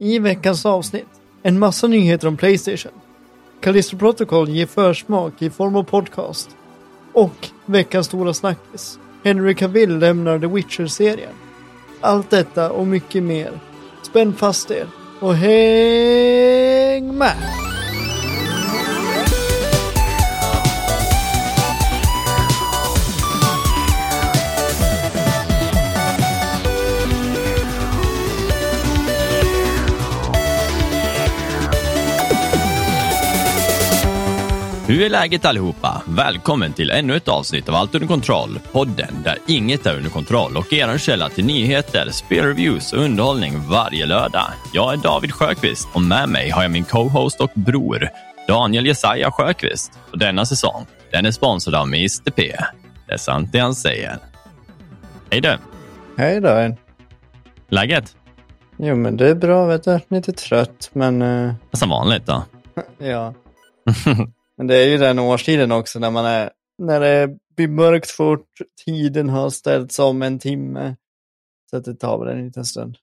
I veckans avsnitt, en massa nyheter om Playstation. Callisto Protocol ger försmak i form av podcast. Och veckans stora snackis. Henry Cavill lämnar The Witcher-serien. Allt detta och mycket mer. Spänn fast er och häng med! Hur är läget allihopa? Välkommen till ännu ett avsnitt av Allt under kontroll, podden där inget är under kontroll och er källa till nyheter, spelreviews och underhållning varje lördag. Jag är David Sjöqvist och med mig har jag min co-host och bror Daniel Jesaja Sjöqvist. Och denna säsong, den är sponsrad av Mr P. Det är sant det han säger. Hej du! Hej då! Läget? Jo men det är bra vet du. Lite trött men... Uh... Som vanligt då. ja. Men det är ju den årstiden också när man är, när det blir mörkt fort, tiden har ställts om en timme. Så att det tar väl en liten stund.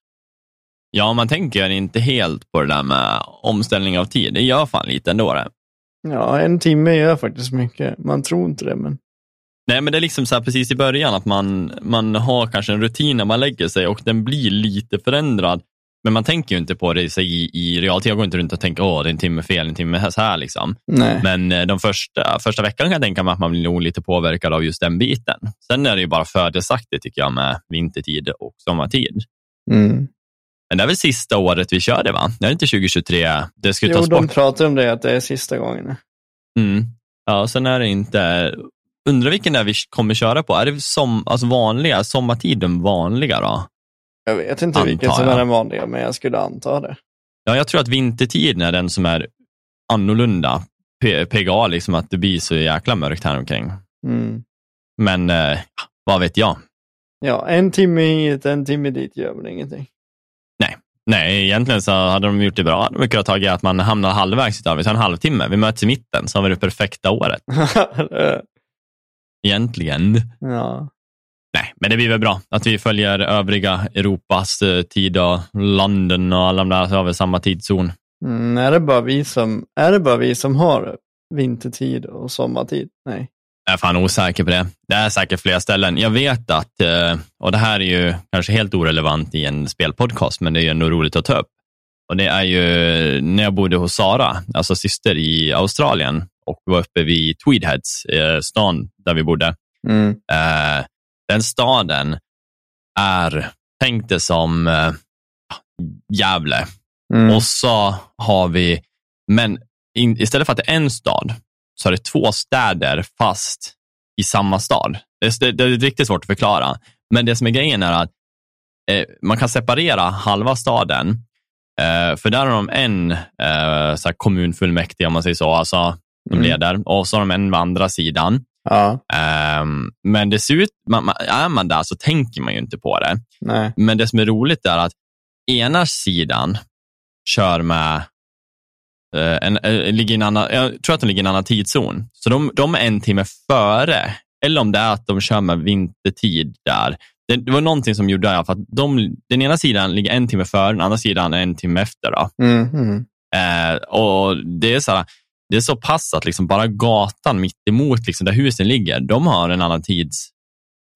Ja, man tänker inte helt på det där med omställning av tid. Det gör fan lite ändå det. Ja, en timme gör faktiskt mycket. Man tror inte det, men... Nej, men det är liksom så här precis i början att man, man har kanske en rutin när man lägger sig och den blir lite förändrad men man tänker ju inte på det i, i realtid. Jag går inte runt och tänker att det är en timme fel, en timme så här. Liksom. Nej. Men eh, de första, första veckan kan jag tänka mig att man blir nog lite påverkad av just den biten. Sen är det ju bara fördelaktigt tycker jag med vintertid och sommartid. Mm. Men det är väl sista året vi kör det va? Det är inte 2023? Det ska jo, tas de bort. pratar om det, att det är sista gången. Mm. Ja, sen är det inte... Undrar vilken det är vi kommer köra på. Är det som, alltså vanliga, sommartiden vanliga då? Jag vet inte Antar vilken som jag. är den vanliga, men jag skulle anta det. Ja, jag tror att vintertiden är den som är annorlunda. P- PGA, liksom att det blir så jäkla mörkt här omkring. Mm. Men eh, vad vet jag? Ja, en timme hit, en timme dit gör väl ingenting. Nej, egentligen så hade de gjort det bra. De kunde ha tagit att man hamnar halvvägs. Där. Vi tar en halvtimme, vi möts i mitten, så har vi det perfekta året. Egentligen. ja. Nej, men det blir väl bra att vi följer övriga Europas eh, tid och London och alla de där, så har vi samma tidszon. Mm, är, det bara vi som, är det bara vi som har vintertid och sommartid? Nej. Jag är fan osäker på det. Det är säkert flera ställen. Jag vet att, eh, och det här är ju kanske helt orelevant i en spelpodcast, men det är ju ändå roligt att ta upp. Och det är ju när jag bodde hos Sara, alltså syster i Australien och var uppe vid Tweedheads, eh, stan där vi bodde. Mm. Eh, den staden är, tänk det som eh, Gävle. Mm. Och så har vi, men in, istället för att det är en stad, så är det två städer fast i samma stad. Det är, det är riktigt svårt att förklara. Men det som är grejen är att eh, man kan separera halva staden, eh, för där har de en eh, så kommunfullmäktige, om man säger så, alltså de Mm. leder, och så har de en på andra sidan. Ja, Ehm, men det ser ut, man, man, är man där så tänker man ju inte på det. nej. Men det som är roligt är att ena sidan kör med, eh, en, eh, ligger en annan, jag tror att de ligger i en annan tidszon. Så de, de är en timme före. Eller om det är att de kör med vintertid där. Det, det var någonting som gjorde att de, den ena sidan ligger en timme före, den andra sidan är en timme efter. Då. Mm, mm. Eh, och det är så här, det är så pass att liksom bara gatan mitt emot liksom där husen ligger, de har en annan tids,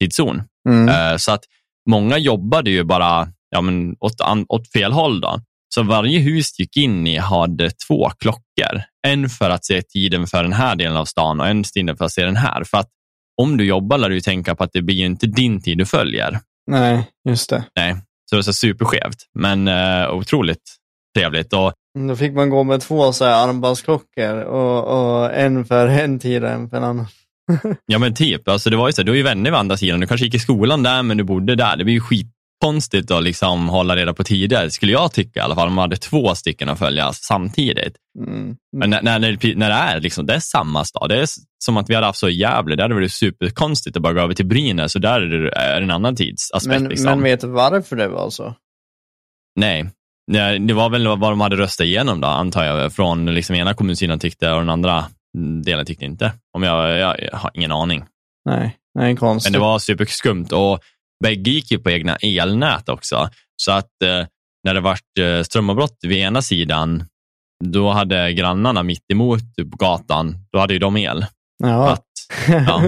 tidszon. Mm. Eh, så att många jobbade ju bara ja, men åt, åt fel håll. Då. Så varje hus gick in i hade två klockor. En för att se tiden för den här delen av stan och en tiden för att se den här. För att om du jobbar lär du tänka på att det blir inte din tid du följer. Nej, just det. Nej, så det är så superskevt, men uh, otroligt trevligt. Och Då fick man gå med två så här armbandsklockor och, och en för en tid och en för en annan. Ja men typ, alltså det var ju så, du har ju vänner vid andra sidan, du kanske gick i skolan där men du bodde där. Det blir ju skitkonstigt att liksom hålla reda på tider, skulle jag tycka i alla fall, om man hade två stycken att följa samtidigt. Mm. Men när, när, det- när det är liksom, det är samma stad, det är som att vi hade haft så i Gävle, där hade det varit superkonstigt att bara gå över till Brynäs och där är det en annan tidsaspekt. Men, liksom. men vet du varför det var så? Nej. Nej, det var väl vad de hade röstat igenom då, antar jag. Från liksom ena kommunsidan tyckte och den andra delen tyckte inte. Om jag, jag, jag har ingen aning. Nej, nej konstigt. Men det var superskumt och bägge gick ju på egna elnät också. Så att eh, när det vart eh, strömavbrott vid ena sidan, då hade grannarna mitt emot på gatan, då hade ju de el. Ja. Att, ja.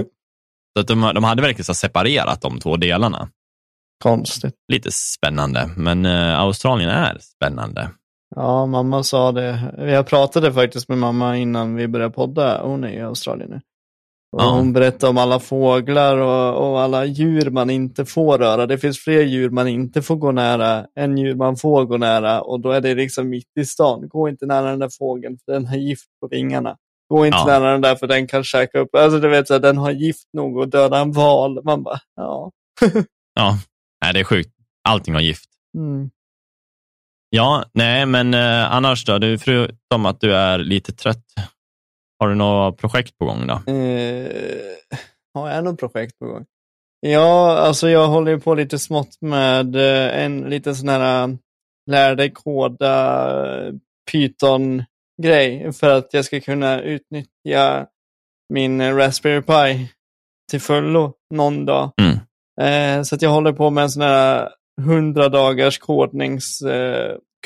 Så att de, de hade verkligen separerat de två delarna. Konstigt. Lite spännande, men eh, Australien är spännande. Ja, mamma sa det. Jag pratade faktiskt med mamma innan vi började podda. Hon är i Australien nu. Och Ja. Hon berättade om alla fåglar och, och alla djur man inte får röra. Det finns fler djur man inte får gå nära än djur man får gå nära. Och då är det liksom mitt i stan. Gå inte nära den där fågeln för den har gift på vingarna. Gå inte Ja. nära den där för den kan käka upp. Alltså du vet, så den har gift nog att döda en val. Man bara, ja. Ja, nej, det är sjukt. Allting har gift. Mm. Ja, nej, men eh, annars då? Du, förutom att du är lite trött, har du några projekt på gång då? Eh, har jag något projekt på gång? Ja, alltså jag håller ju på lite smått med eh, en liten sån här äh, lär dig koda eh, Python-grej för att jag ska kunna utnyttja min eh, Raspberry Pi till fullo någon dag. Mm. Eh, så att jag håller på med en sån här 100 dagars kodningskurs.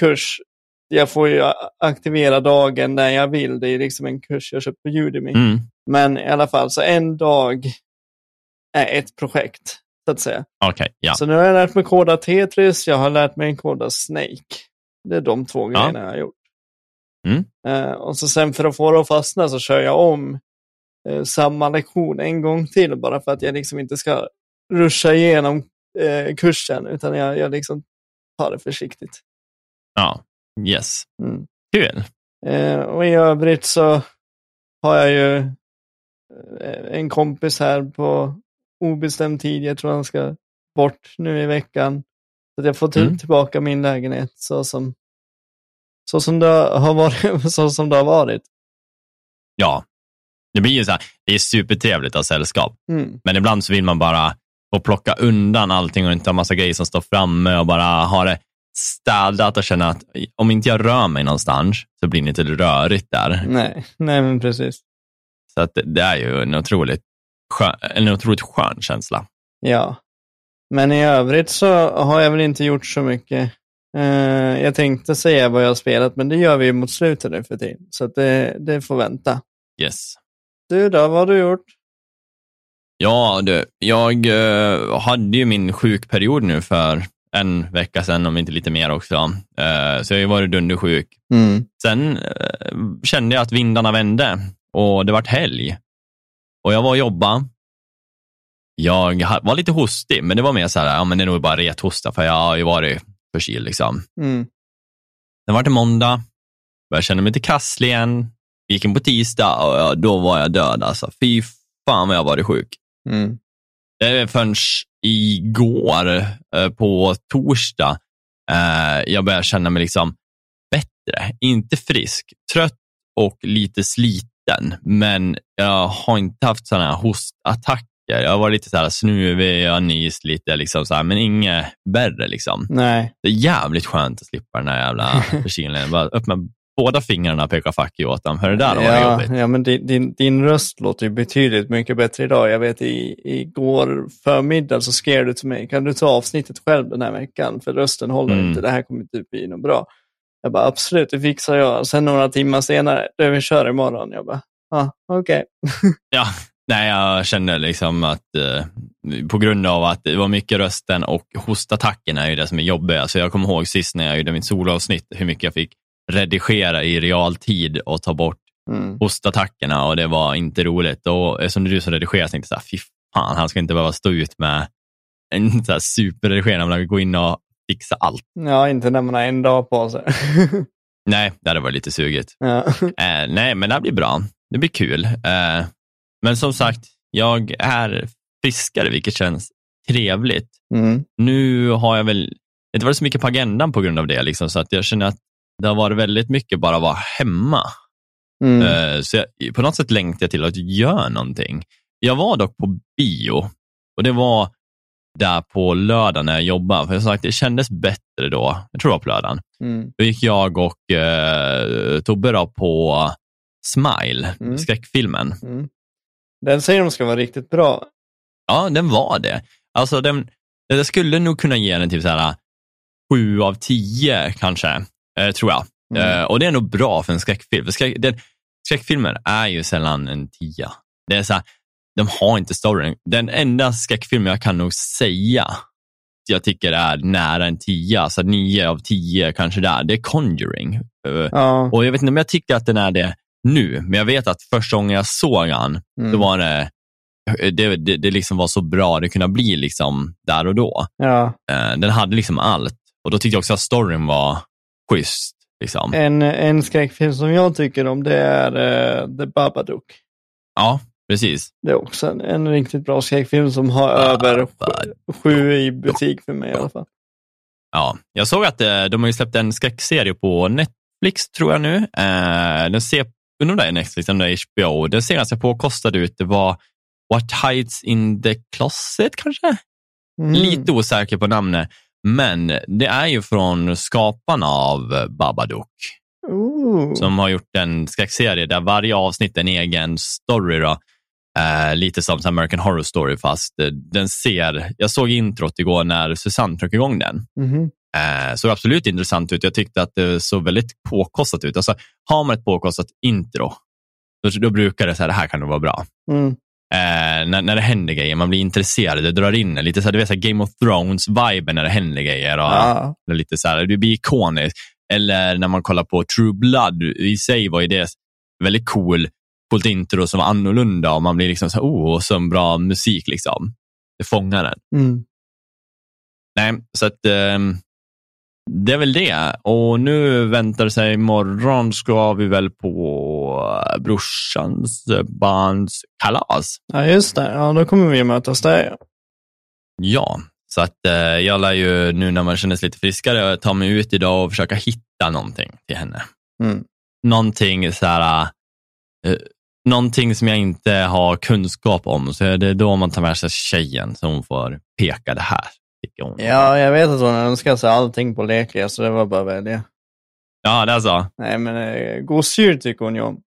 Eh, jag får ju aktivera dagen när jag vill. Det är liksom en kurs jag köpt på Udemy. Mm. Men i alla fall, så en dag är ett projekt, så att säga. Okej, ja. Så nu har jag lärt mig koda Tetris, jag har lärt mig koda Snake. Det är de två Ja. grejerna jag har gjort. Mm. Eh, och så sen för att få det att fastna så kör jag om eh, samma lektion en gång till, bara för att jag liksom inte ska ruscha igenom eh, kursen, utan jag, jag liksom tar det försiktigt. ja. Yes. Mm. Kul. Eh, och i övrigt så har jag ju eh, en kompis här på obestämd tid. Jag tror han ska bort nu i veckan. Så att jag får till, Mm. tillbaka min lägenhet så som, så som det har varit. Så som det har varit. Ja. Det blir ju så här, det är supertrevligt att ha sällskap, Mm. men ibland så vill man bara få plocka undan allting och inte ha massa grejer som står framme och bara ha det städat och känna att om inte jag rör mig någonstans så blir det inte rörigt där. Nej, nej men precis. Så att det, det är ju en otroligt, skön, en otroligt skön känsla. Ja. Men i övrigt så har jag väl inte gjort så mycket. Eh, jag tänkte säga vad jag har spelat, men det gör vi ju mot slutet nu för tiden. Så att det, det får vänta. Yes. Du då, vad har du gjort? Ja, du, jag eh, hade ju min sjukperiod nu för en vecka sedan, om inte lite mer också. Eh, så jag har ju varit dundersjuk. Mm. Sen eh, kände jag att vindarna vände och det vart helg. Och jag var och jobba. Jag var lite hostig, men det var mer så här, ja men det är nog bara rethosta, för jag har ju varit förkyld liksom. Mm. Sen var det måndag, började känna mig lite krasslig igen. Gick in på tisdag och då var jag död alltså. Fy fan vad jag varit sjuk. Mm. Det är förrän igår eh, på torsdag eh, jag börjar känna mig liksom bättre. Inte frisk, trött och lite sliten. Men jag har inte haft sådana här hostattacker. Jag har varit lite så här snuvig, jag har nyst lite, liksom så här, men inget värre. Liksom. Nej. Det är jävligt skönt att slippa den här jävla förkylningen. Bara upp med båda fingrarna och peka fuck you åt dem. För det där ja, jobbigt. ja, men din, din, röst låter ju betydligt mycket bättre idag. Jag vet i, igår förmiddag så skrev du till mig, kan du ta avsnittet själv den här veckan? För rösten håller Mm. inte, det här kommer inte bli något bra. Jag bara, absolut, det fixar jag. Sen några timmar senare, du vi kör imorgon. Jag bara, ah, okej. Ja, nej, jag kände liksom att eh, på grund av att det var mycket rösten och hostattackerna är ju det som är jobbigt. Alltså jag kommer ihåg sist när jag gjorde mitt solavsnitt hur mycket jag fick redigera i realtid och ta bort Mm. hostattackerna och det var inte roligt. Och är du som redigerar så tänkte jag fy fan, han ska inte behöva stå ut med en så här superredigering när man vill gå in och fixa allt. Ja, inte när man har en dag på sig. Nej, det hade varit lite sugigt. ja. Eh, nej, men det här blir bra. Det blir kul. Eh, men som sagt, jag är friskare, vilket känns trevligt. Mm. Nu har jag väl inte varit så mycket på agendan på grund av det, liksom, så att jag känner att det har varit väldigt mycket bara vara hemma. Mm. Eh, så jag, på något sätt längtar jag till att göra någonting. Jag var dock på bio och det var där på lördag när jag jobbade. För jag sagt, det kändes bättre då. Jag tror det var på lördagen. Mm. Då gick jag och eh, Tobbe då på Smile, Mm. skräckfilmen. Mm. Den säger de ska vara riktigt bra. Ja, den var det. Alltså, den, jag skulle nog kunna ge den typ så här sju av tio kanske, tror jag. Mm. Eh, och det är nog bra för en skräckfilm. För skräck, den, skräckfilmer är ju sällan en tia. Det är så här, de har inte storyn. Den enda skräckfilmen jag kan nog säga jag tycker är nära en tia, alltså nio av tio kanske där, det är Conjuring. Eh, Ja. Och jag vet inte om jag tycker att den är det nu, men jag vet att första gången jag såg den, Mm. då var det, det, det, det liksom var så bra det kunde bli liksom där och då. ja. Eh, Den hade liksom allt och då tyckte jag också att storyn var schysst. Liksom. En, en skräckfilm som jag tycker om det är uh, The Babadook. Ja, precis. Det är också en, en riktigt bra skräckfilm som har över sju, i butik för mig i alla fall. Ja, jag såg att eh, de har ju släppt en skräckserie på Netflix, tror jag nu. Eh, Den ser, undrar om det är Netflix eller HBO. Den ser ganska påkostad ut. Det var What Hides in the Closet kanske? Mm. Lite osäker på namnet. Men det är ju från skaparna av Babadook Ooh. som har gjort en skräckserie där varje avsnitt är en egen story. Då. Eh, lite som American Horror Story fast eh, den ser, jag såg introt igår när Susanne tryckte igång den. Mhm. Eh, såg absolut intressant ut. Jag tyckte att det såg väldigt påkostat ut. Alltså, har man ett påkostat intro, då, då brukar det så här, det här kan nog vara bra. Mm. Eh, när, när det händer grejer, man blir intresserad, det drar in. Lite så här, du vet, så här Game of Thrones-viben när det händer grejer. Och, Ja. och lite så här, det blir ikoniskt. Eller när man kollar på True Blood, i sig var ju det väldigt cool, coolt intro som var annorlunda och man blir liksom så här, oh, och så bra musik liksom. Det fångar den. Mm. Nej, så att ehm, det är väl det. Och nu väntar sig imorgon ska vi väl på eh, brorsans eh, barns kalas. ja, just det. Ja, då kommer vi mötas där. ja. Ja, så att eh, jag lär ju nu när man känner sig lite friskare ta mig ut idag och försöka hitta någonting till henne. Mm. Någonting så här, eh, någonting som jag inte har kunskap om. Så det är då man tar med sig tjejen så hon får peka det här. Hon. Ja, jag vet att hon önskar sig allting på lekliga, så det var bara att välja. ja, det är så. Nej, men eh, gosedjur tycker hon ju om.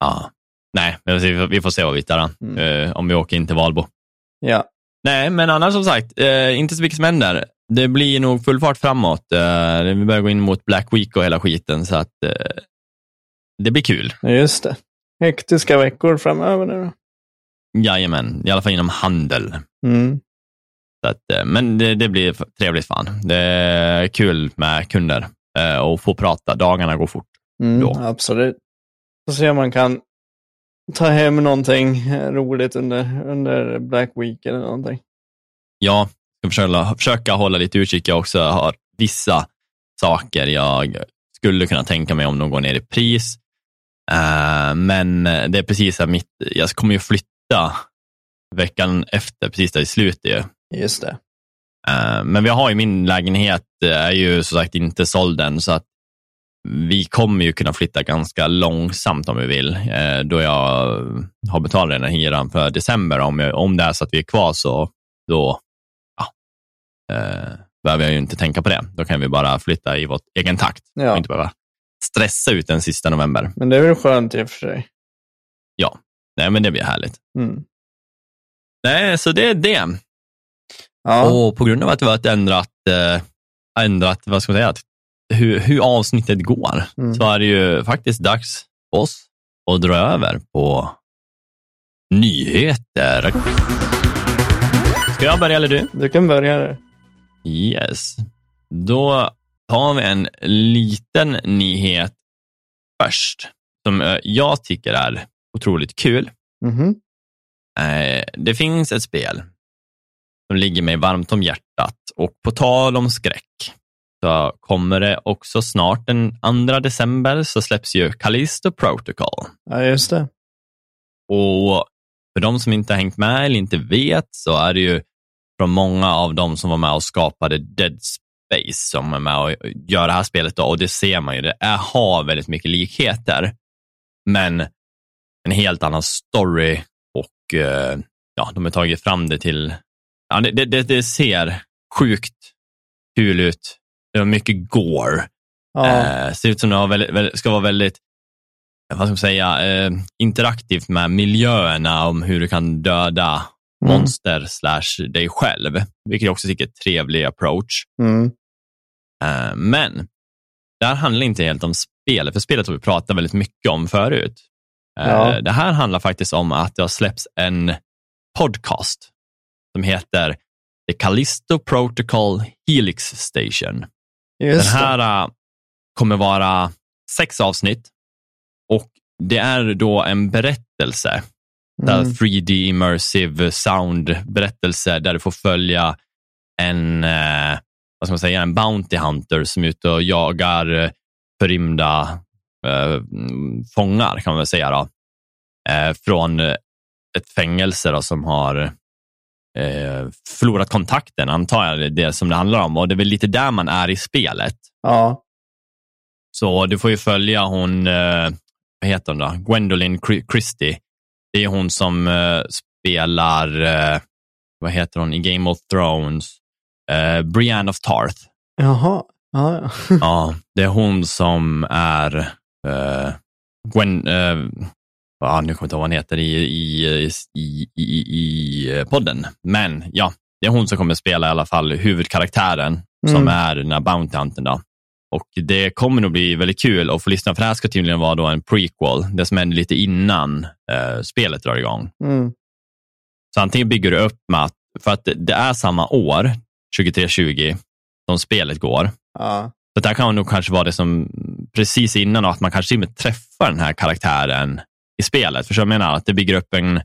Ja. Nej, men vi får, se vad vi hittar då, Mm. eh, om vi åker in till Valbo. Ja. Nej, men annars som sagt, eh, inte så mycket som händer. Det blir nog full fart framåt. Eh, vi börjar gå in mot Black Week och hela skiten, så att det blir kul. Just det. Hektiska veckor framöver nu då. Jajamän, i alla fall inom handel. Mm. Så att, eh, men det, det blir trevligt fan. Det är kul med kunder eh, och få prata. Dagarna går fort. Mm. Absolut. Får se om man kan ta hem någonting roligt under, under Black Week eller någonting. Jag ska försöka, försöka hålla lite utkik. Jag också har vissa saker jag skulle kunna tänka mig om de går ner i pris. Eh, men det är precis här mitt, jag kommer ju flytta veckan efter, precis där i slutet. ju. Just det. Eh, Men vi har ju min lägenhet, eh, är ju som sagt inte såld än, så att vi kommer ju kunna flytta ganska långsamt om vi vill, eh, då jag har betalat den här hyran för december. Om, jag, om det är så att vi är kvar så då ja, eh, behöver jag ju inte tänka på det. Då kan vi bara flytta i vår egen takt och Ja, inte behöva stressa ut den sista november. men det är väl skönt i och för sig. Nej, men det blir härligt. Mm. Nej, så det är det. Ja. Och på grund av att vi har ett ändrat, eh, ändrat vad ska man säga, att hur, hur avsnittet går, Mm. så är det ju faktiskt dags för oss att dra över på nyheter. Ska jag börja eller du? Du kan börja där. Yes. Då tar vi en liten nyhet först, som eh, jag tycker är otroligt kul. Eh, Det finns ett spel som ligger mig varmt om hjärtat och på tal om skräck så kommer det också snart den 2 december så släpps ju Callisto Protocol. Ja, just det. Och för de som inte har hängt med eller inte vet så är det ju från många av de som var med och skapade Dead Space som är med och gör det här spelet. Då. Och det ser man ju, det är, har väldigt mycket likheter. Men en helt annan story och eh, ja, de har tagit fram det till, ja, det, det, det ser sjukt kul ut. Det är mycket gore. Ja. Eh, ser ut som det väldigt, ska vara väldigt vad ska man säga, eh, interaktivt med miljöerna om hur du kan döda Mm. monster slash dig själv, vilket jag också tycker är en trevlig approach. Mm. Eh, men det här handlar inte helt om spelet, för spelet har vi pratat väldigt mycket om förut. Eh, Ja. Det här handlar faktiskt om att det har släppts en podcast som heter The Callisto Protocol Helix Station. Just Den här äh, kommer vara sex avsnitt och det är då en berättelse, det. mm. Mm. 3D immersive sound berättelse där du får följa en, eh, vad ska man säga, en Bounty Hunter som är ute och jagar eh, förrymda eh, fångar kan man väl säga då. Eh, från ett fängelse då, som har eh, förlorat kontakten, antar jag det som det handlar om. Och det är väl lite där man är i spelet. Ja. Så du får ju följa hon, eh, vad heter hon då? Gwendolyn Chri- Christie. Det är hon som eh, spelar, vad heter hon, i Game of Thrones? Brienne of Tarth. Jaha. Ja, ja. Ja, det är hon som är Gwen, ja, nu kommer jag inte ihåg vad hon heter i, i, i, i, i podden. Men ja, det är hon som kommer spela i alla fall huvudkaraktären som Mm. är den här Bounty Huntern. Då. Och det kommer nog bli väldigt kul att få lyssna, för det här ska tydligen vara då en prequel, det som händer lite innan eh, spelet drar igång. Mm. Så antingen bygger du upp med att, för att det- är samma år, 2320, som spelet går. Ja. Så det här kan nog kanske vara det som precis innan och att man kanske träffar den här karaktären i spelet. För så jag menar att det bygger upp en eh,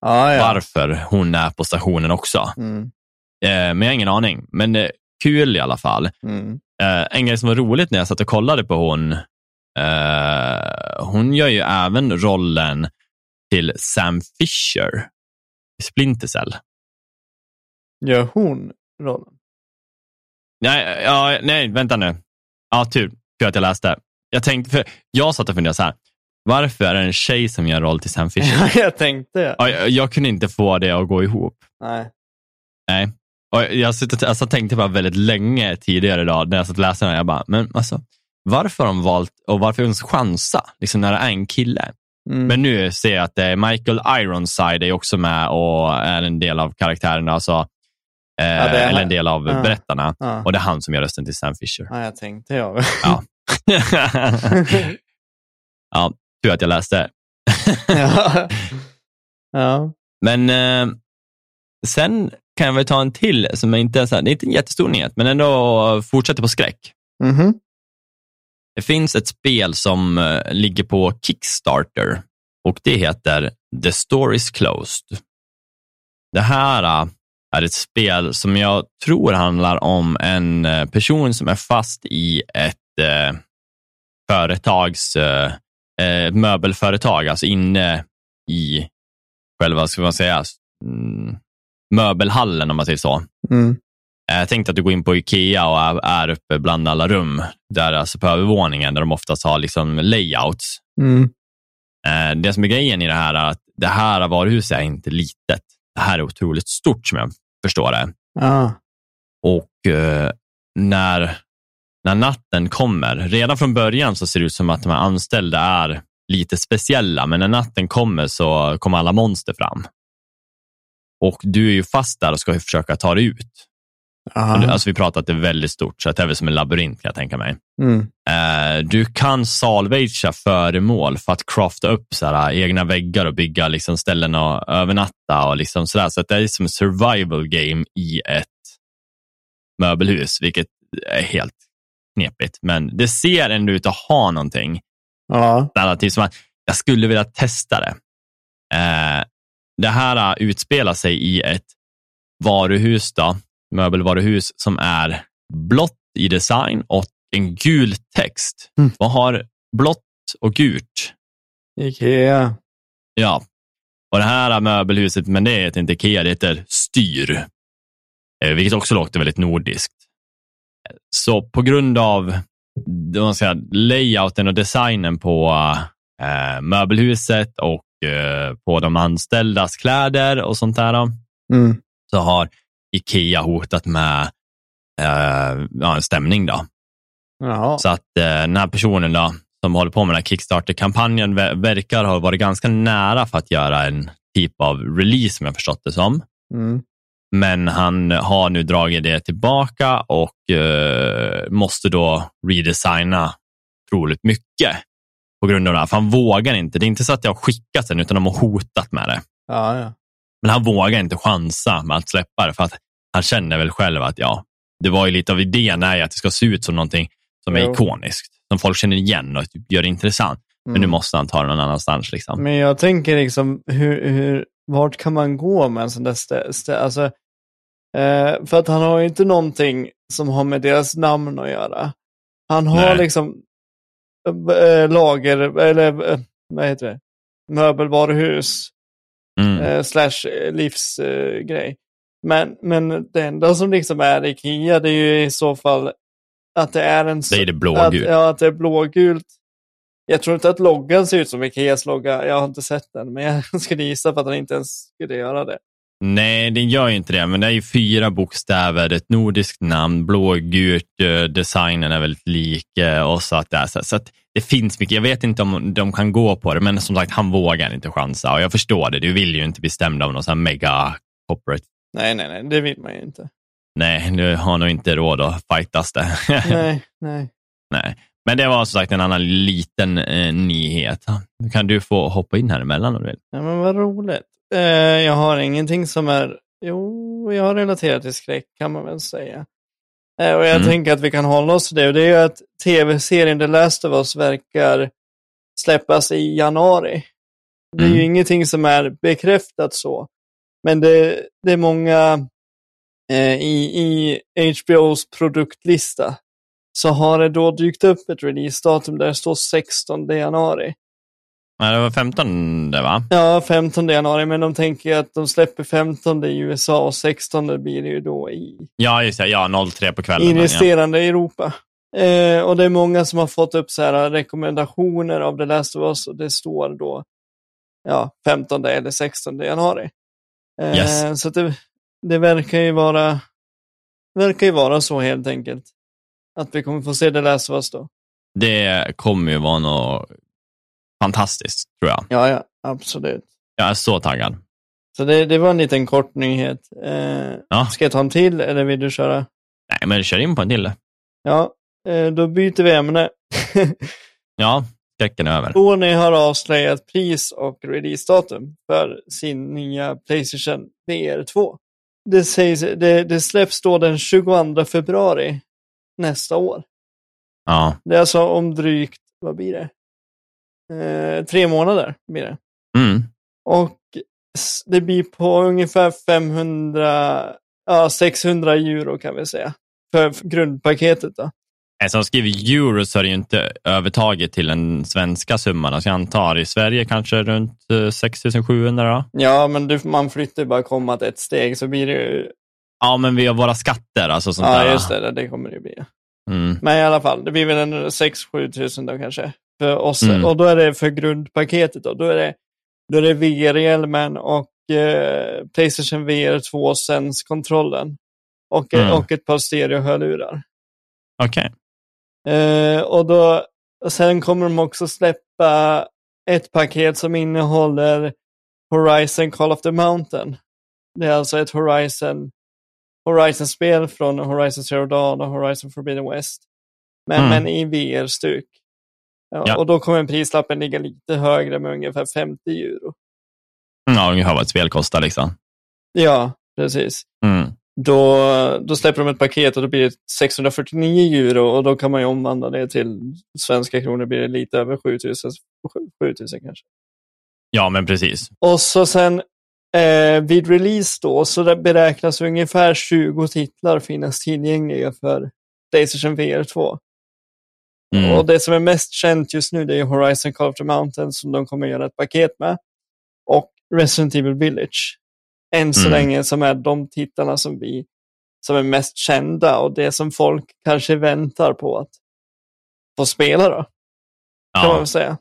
Ja, ja. varför hon är på stationen också. Mm. Eh, men jag har ingen aning. Men eh, kul i alla fall. Mm. Eh, en grej som var roligt när jag satt och kollade på hon, eh, hon gör ju även rollen till Sam Fisher i Splinter Cell. Gör hon rollen? Nej, ja, nej, vänta nu. Ja, tur. Tur att jag läste. Jag tänkte, för jag satt och funderade så här. Varför är det en tjej som gör roll till Sam Fisher? Ja, jag tänkte. Ja, jag, jag kunde inte få det att gå ihop. Nej. Nej. Och jag satt, alltså, tänkte bara väldigt länge tidigare idag när jag satt och läste den. Jag bara, men alltså, varför har de valt och varför ens chansa liksom, när det är en kille? Mm. Men nu ser jag att det är Michael Ironside är också med och är en del av karaktären, alltså, eh, är- eller en del av ja. berättarna. ja. Och det är han som gör rösten till Sam Fisher. ja, jag tänkte jag. Ja. ja, tur att jag läste. ja. ja. Men eh, sen kan jag väl ta en till som är inte är så här, det är inte en jättestor nyhet, men ändå fortsätter på skräck. Mhm. Det finns ett spel som eh, ligger på Kickstarter och det heter The Stories Closed. Det här eh, är ett spel som jag tror handlar om en eh, person som är fast i ett eh, företags, eh, eh, möbelföretag, alltså inne i själva, ska man säga, mm, möbelhallen om man säger så. Mm. Eh, Jag tänkte att du går in på Ikea och är, uppe bland alla rum, där alltså på övervåningen, där de oftast har liksom layouts. Mm. Eh, Det som är grejen i det här är att det här varuhuset är inte litet. Det här är otroligt stort som jag förstår det. Ja. Och när, när natten kommer, redan från början så ser det ut som att de här anställda är lite speciella, men när natten kommer så kommer alla monster fram. Och du är ju fast där och ska försöka ta dig ut. Aha. Alltså vi pratar att det är väldigt stort, så att det är väl som en labyrint kan jag tänka mig. Mm. Eh, du kan salvagea föremål för att crafta upp så här, egna väggar och bygga liksom, ställen att övernatta och liksom sådär. Så det är som survival game i ett möbelhus, vilket är helt knepigt. Men det ser ändå ut att ha någonting. Ja. Som att jag skulle vilja testa det. Eh, det här eh, utspelar sig i ett varuhus, då, möbelvaruhus som är blått i design och en gul text. Mm. Vad har blått och gult? Ikea. Ja, och det här möbelhuset, men det heter inte Ikea, det heter Styr. Eh, Vilket också låter väldigt nordiskt. Så på grund av säga, layouten och designen på eh, möbelhuset och eh, på de anställdas kläder och sånt där, Mm. så har Ikea hotat med eh, en stämning. Då. Jaha. Så att eh, den här personen då, som håller på med den här Kickstarter-kampanjen ver- verkar ha varit ganska nära för att göra en typ av release, som jag förstått det som. Mm. Men han har nu dragit det tillbaka och eh, måste då redesigna troligt mycket på grund av det här. För han vågar inte. Det är inte så att jag har skickat den, utan de har hotat med det. Ja, ja. Men han vågar inte chansa med att släppa det, för att han känner väl själv att ja, det var ju lite av idén är att det ska se ut som någonting som är Jo. ikoniskt, som folk känner igen och gör det intressant. Men nu Mm. måste han ta det någon annanstans. Liksom. Men jag tänker liksom, hur, hur, vart kan man gå med en sån där stä, stä, alltså, eh, För att han har ju inte någonting som har med deras namn att göra. Han har Nej. liksom eh, lager, eller eh, vad heter det, möbelvaruhus Mm. eh, slash livsgrej. Grej. men, men det enda som liksom är Ikea, det är ju i så fall att det är en... Det är det att, blågult. ja, att det är blågult. Jag tror inte att loggan ser ut som Ikeas logga. Jag har inte sett den, men jag skulle gissa på att han inte ens skulle göra det. Nej, det gör ju inte det, men det är ju fyra bokstäver, ett nordiskt namn, blågult, eh, designen är väldigt lik och så att det är så, så att det finns mycket. Jag vet inte om de kan gå på det, men som sagt, han vågar inte chansa och jag förstår det. Du vill ju inte bli stämd av någon sån här mega corporate. Nej, nej, nej, det vill man ju inte. Nej, du har nog inte råd att fightas det. nej, nej. Nej. Men det var som sagt en annan liten eh, nyhet. Nu kan du få hoppa in här emellan om du vill. Ja, men vad roligt. Eh, jag har ingenting som är, jo, jag har relaterat till skräck kan man väl säga. Eh, och jag Mm. tänker att vi kan hålla oss till det. Och det är ju att tv-serien The Last of Us verkar släppas i januari. Det är ju Mm. ingenting som är bekräftat så. Men det, det är många eh, i, i HBOs produktlista så har det då dykt upp ett releasedatum där det står 16 januari. Nej, det var 15 det va? Ja, 15 januari, men de tänker att de släpper 15 i USA och 16 blir det ju då i, Ja, just det. Ja, 03 på kvällen. i men ja. resterande Europa. Eh, och det är många som har fått upp så här rekommendationer av The Last of Us och det står då ja, 15 eller 16 januari. Eh, Yes. Så det, det verkar ju vara verkar ju vara så helt enkelt. Att vi kommer få se Last of Us då. Det kommer ju vara något fantastiskt, tror jag. Ja, ja, absolut. Jag är så taggad. Så det, det var en liten kort nyhet. Eh, Ja. Ska jag ta en till eller vill du köra? Nej, men kör in på en till. Ja, eh, då byter vi ämne. Ja, skräcken är över. Sony har avslöjat pris och releasedatum för sin nya Playstation VR 2. Det, sägs, det, det släpps då den 22 februari nästa år. Ja. Det är alltså om drygt, vad blir det? Eh, tre månader blir det. Mm. Och det blir på ungefär 500, ja 600 euro kan vi säga. För för grundpaketet då. Nej, Som skriver euro så är det ju inte övertaget till den svenska summan. Alltså jag antar i Sverige kanske runt eh, 6700 då? Ja, men du, man flyttar ju bara komma ett steg så blir det ju, Ja, men vi har våra skatter, alltså sånt ja där. just det, det kommer det bli. Mm. Men i alla fall, det blir väl en 6-7 tusen då kanske. För oss, Mm. och då är det för grundpaketet då. Då är det, då är det VR-hjälmen och eh, Playstation VR 2 Sense-kontrollen. Och, Mm. och ett par stereohörlurar. Okej. Eh, och då, och sen kommer de också släppa ett paket som innehåller Horizon Call of the Mountain. Det är alltså ett Horizon Horizon-spel från Horizon Zero Dawn och Horizon Forbidden West. Men, Mm. men i VR-stuk. Ja, Ja. Och då kommer prislappen ligga lite högre med ungefär 50 euro. Ja, ungefär vad ett spel kostar liksom. Ja, precis. Mm. Då, då släpper de ett paket och då blir det 649 euro och då kan man ju omvandla det till svenska kronor blir det lite över 7000, 7000 kanske. Ja, men precis. Och så sen eh, vid release då så beräknas ungefär 20 titlar finnas tillgängliga för Playstation VR 2. Mm. Och det som är mest känt just nu det är Horizon Call of the Mountain som de kommer göra ett paket med. Och Resident Evil Village. Än så Mm. länge som är de titlarna som vi som är mest kända och det som folk kanske väntar på att få spela då. Kan man Ja. väl säga.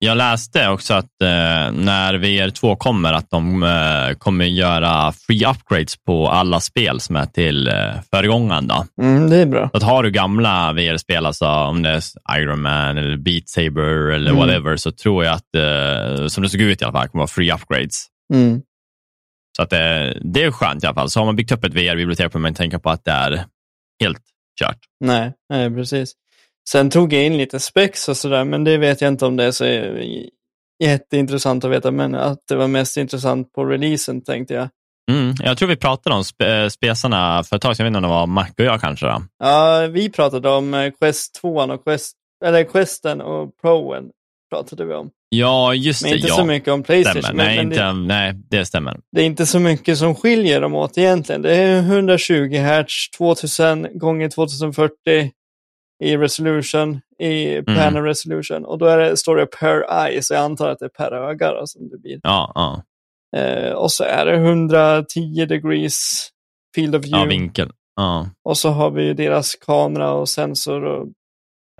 Jag läste också att eh, när VR2 kommer att de eh, kommer göra free upgrades på alla spel som är till eh, föregångaren. Mm, det är bra. Så att har du gamla VR-spel, alltså om det är Iron Man eller Beat Saber eller Mm. whatever, så tror jag att, eh, som det såg ut i alla fall, kommer vara free upgrades. Mm. Så att det, det är skönt i alla fall. Så har man byggt upp ett VR-bibliotek behöver man inte tänka på att det är helt kört. Nej, nej precis. Sen tog jag in lite spex och sådär, men det vet jag inte om det är så jätteintressant att veta, men att det var mest intressant på releasen tänkte jag. Mm, jag tror vi pratade om spe, spesarna för ett tag sedan, jag vet inte om det var Mac och jag kanske. Då. Ja, vi pratade om eh, Quest 2 och Quest, eller Questen och Proen pratade vi om. Ja, just men det. inte ja. så mycket om Playstation. Stämmer. Nej, men inte, det, nej, det stämmer. det är inte så mycket som skiljer dem åt egentligen. Det är 120 Hz, 2000 gånger 2040 i resolution, i panel resolution. Och då är det, står det per eye, så jag antar att det är per öga då, som det blir. Ja, ja. Eh, och så är det 110 degrees field of ja view. vinkel. Ja. och så har vi ju deras kamera och sensor. Och,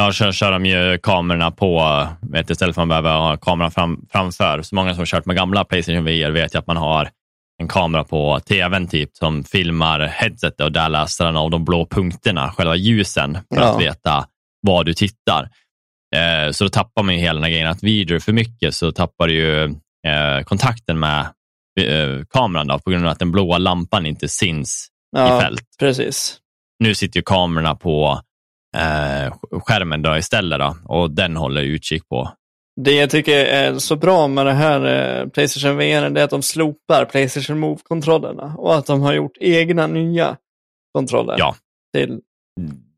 Ja, kör, kör de ju kamerorna på, vet, istället för att man behöver ha kameran fram, framför. Så många som har kört med gamla Playstation VR vet ju att man har en kamera på tvn typ som filmar headsetet och där läser den av de blå punkterna, själva ljusen, för Ja. att veta vad du tittar. Eh, så då tappar man ju hela den här grejen att videor är för mycket så tappar du ju eh, kontakten med eh, kameran då, på grund av att den blåa lampan inte syns i ja, fält precis. nu sitter ju kamerorna på eh, skärmen då istället då, och den håller utkik på. Det jag tycker är så bra med det här eh, Playstation VR är att de slopar Playstation Move-kontrollerna och att de har gjort egna nya kontroller. Ja. Till,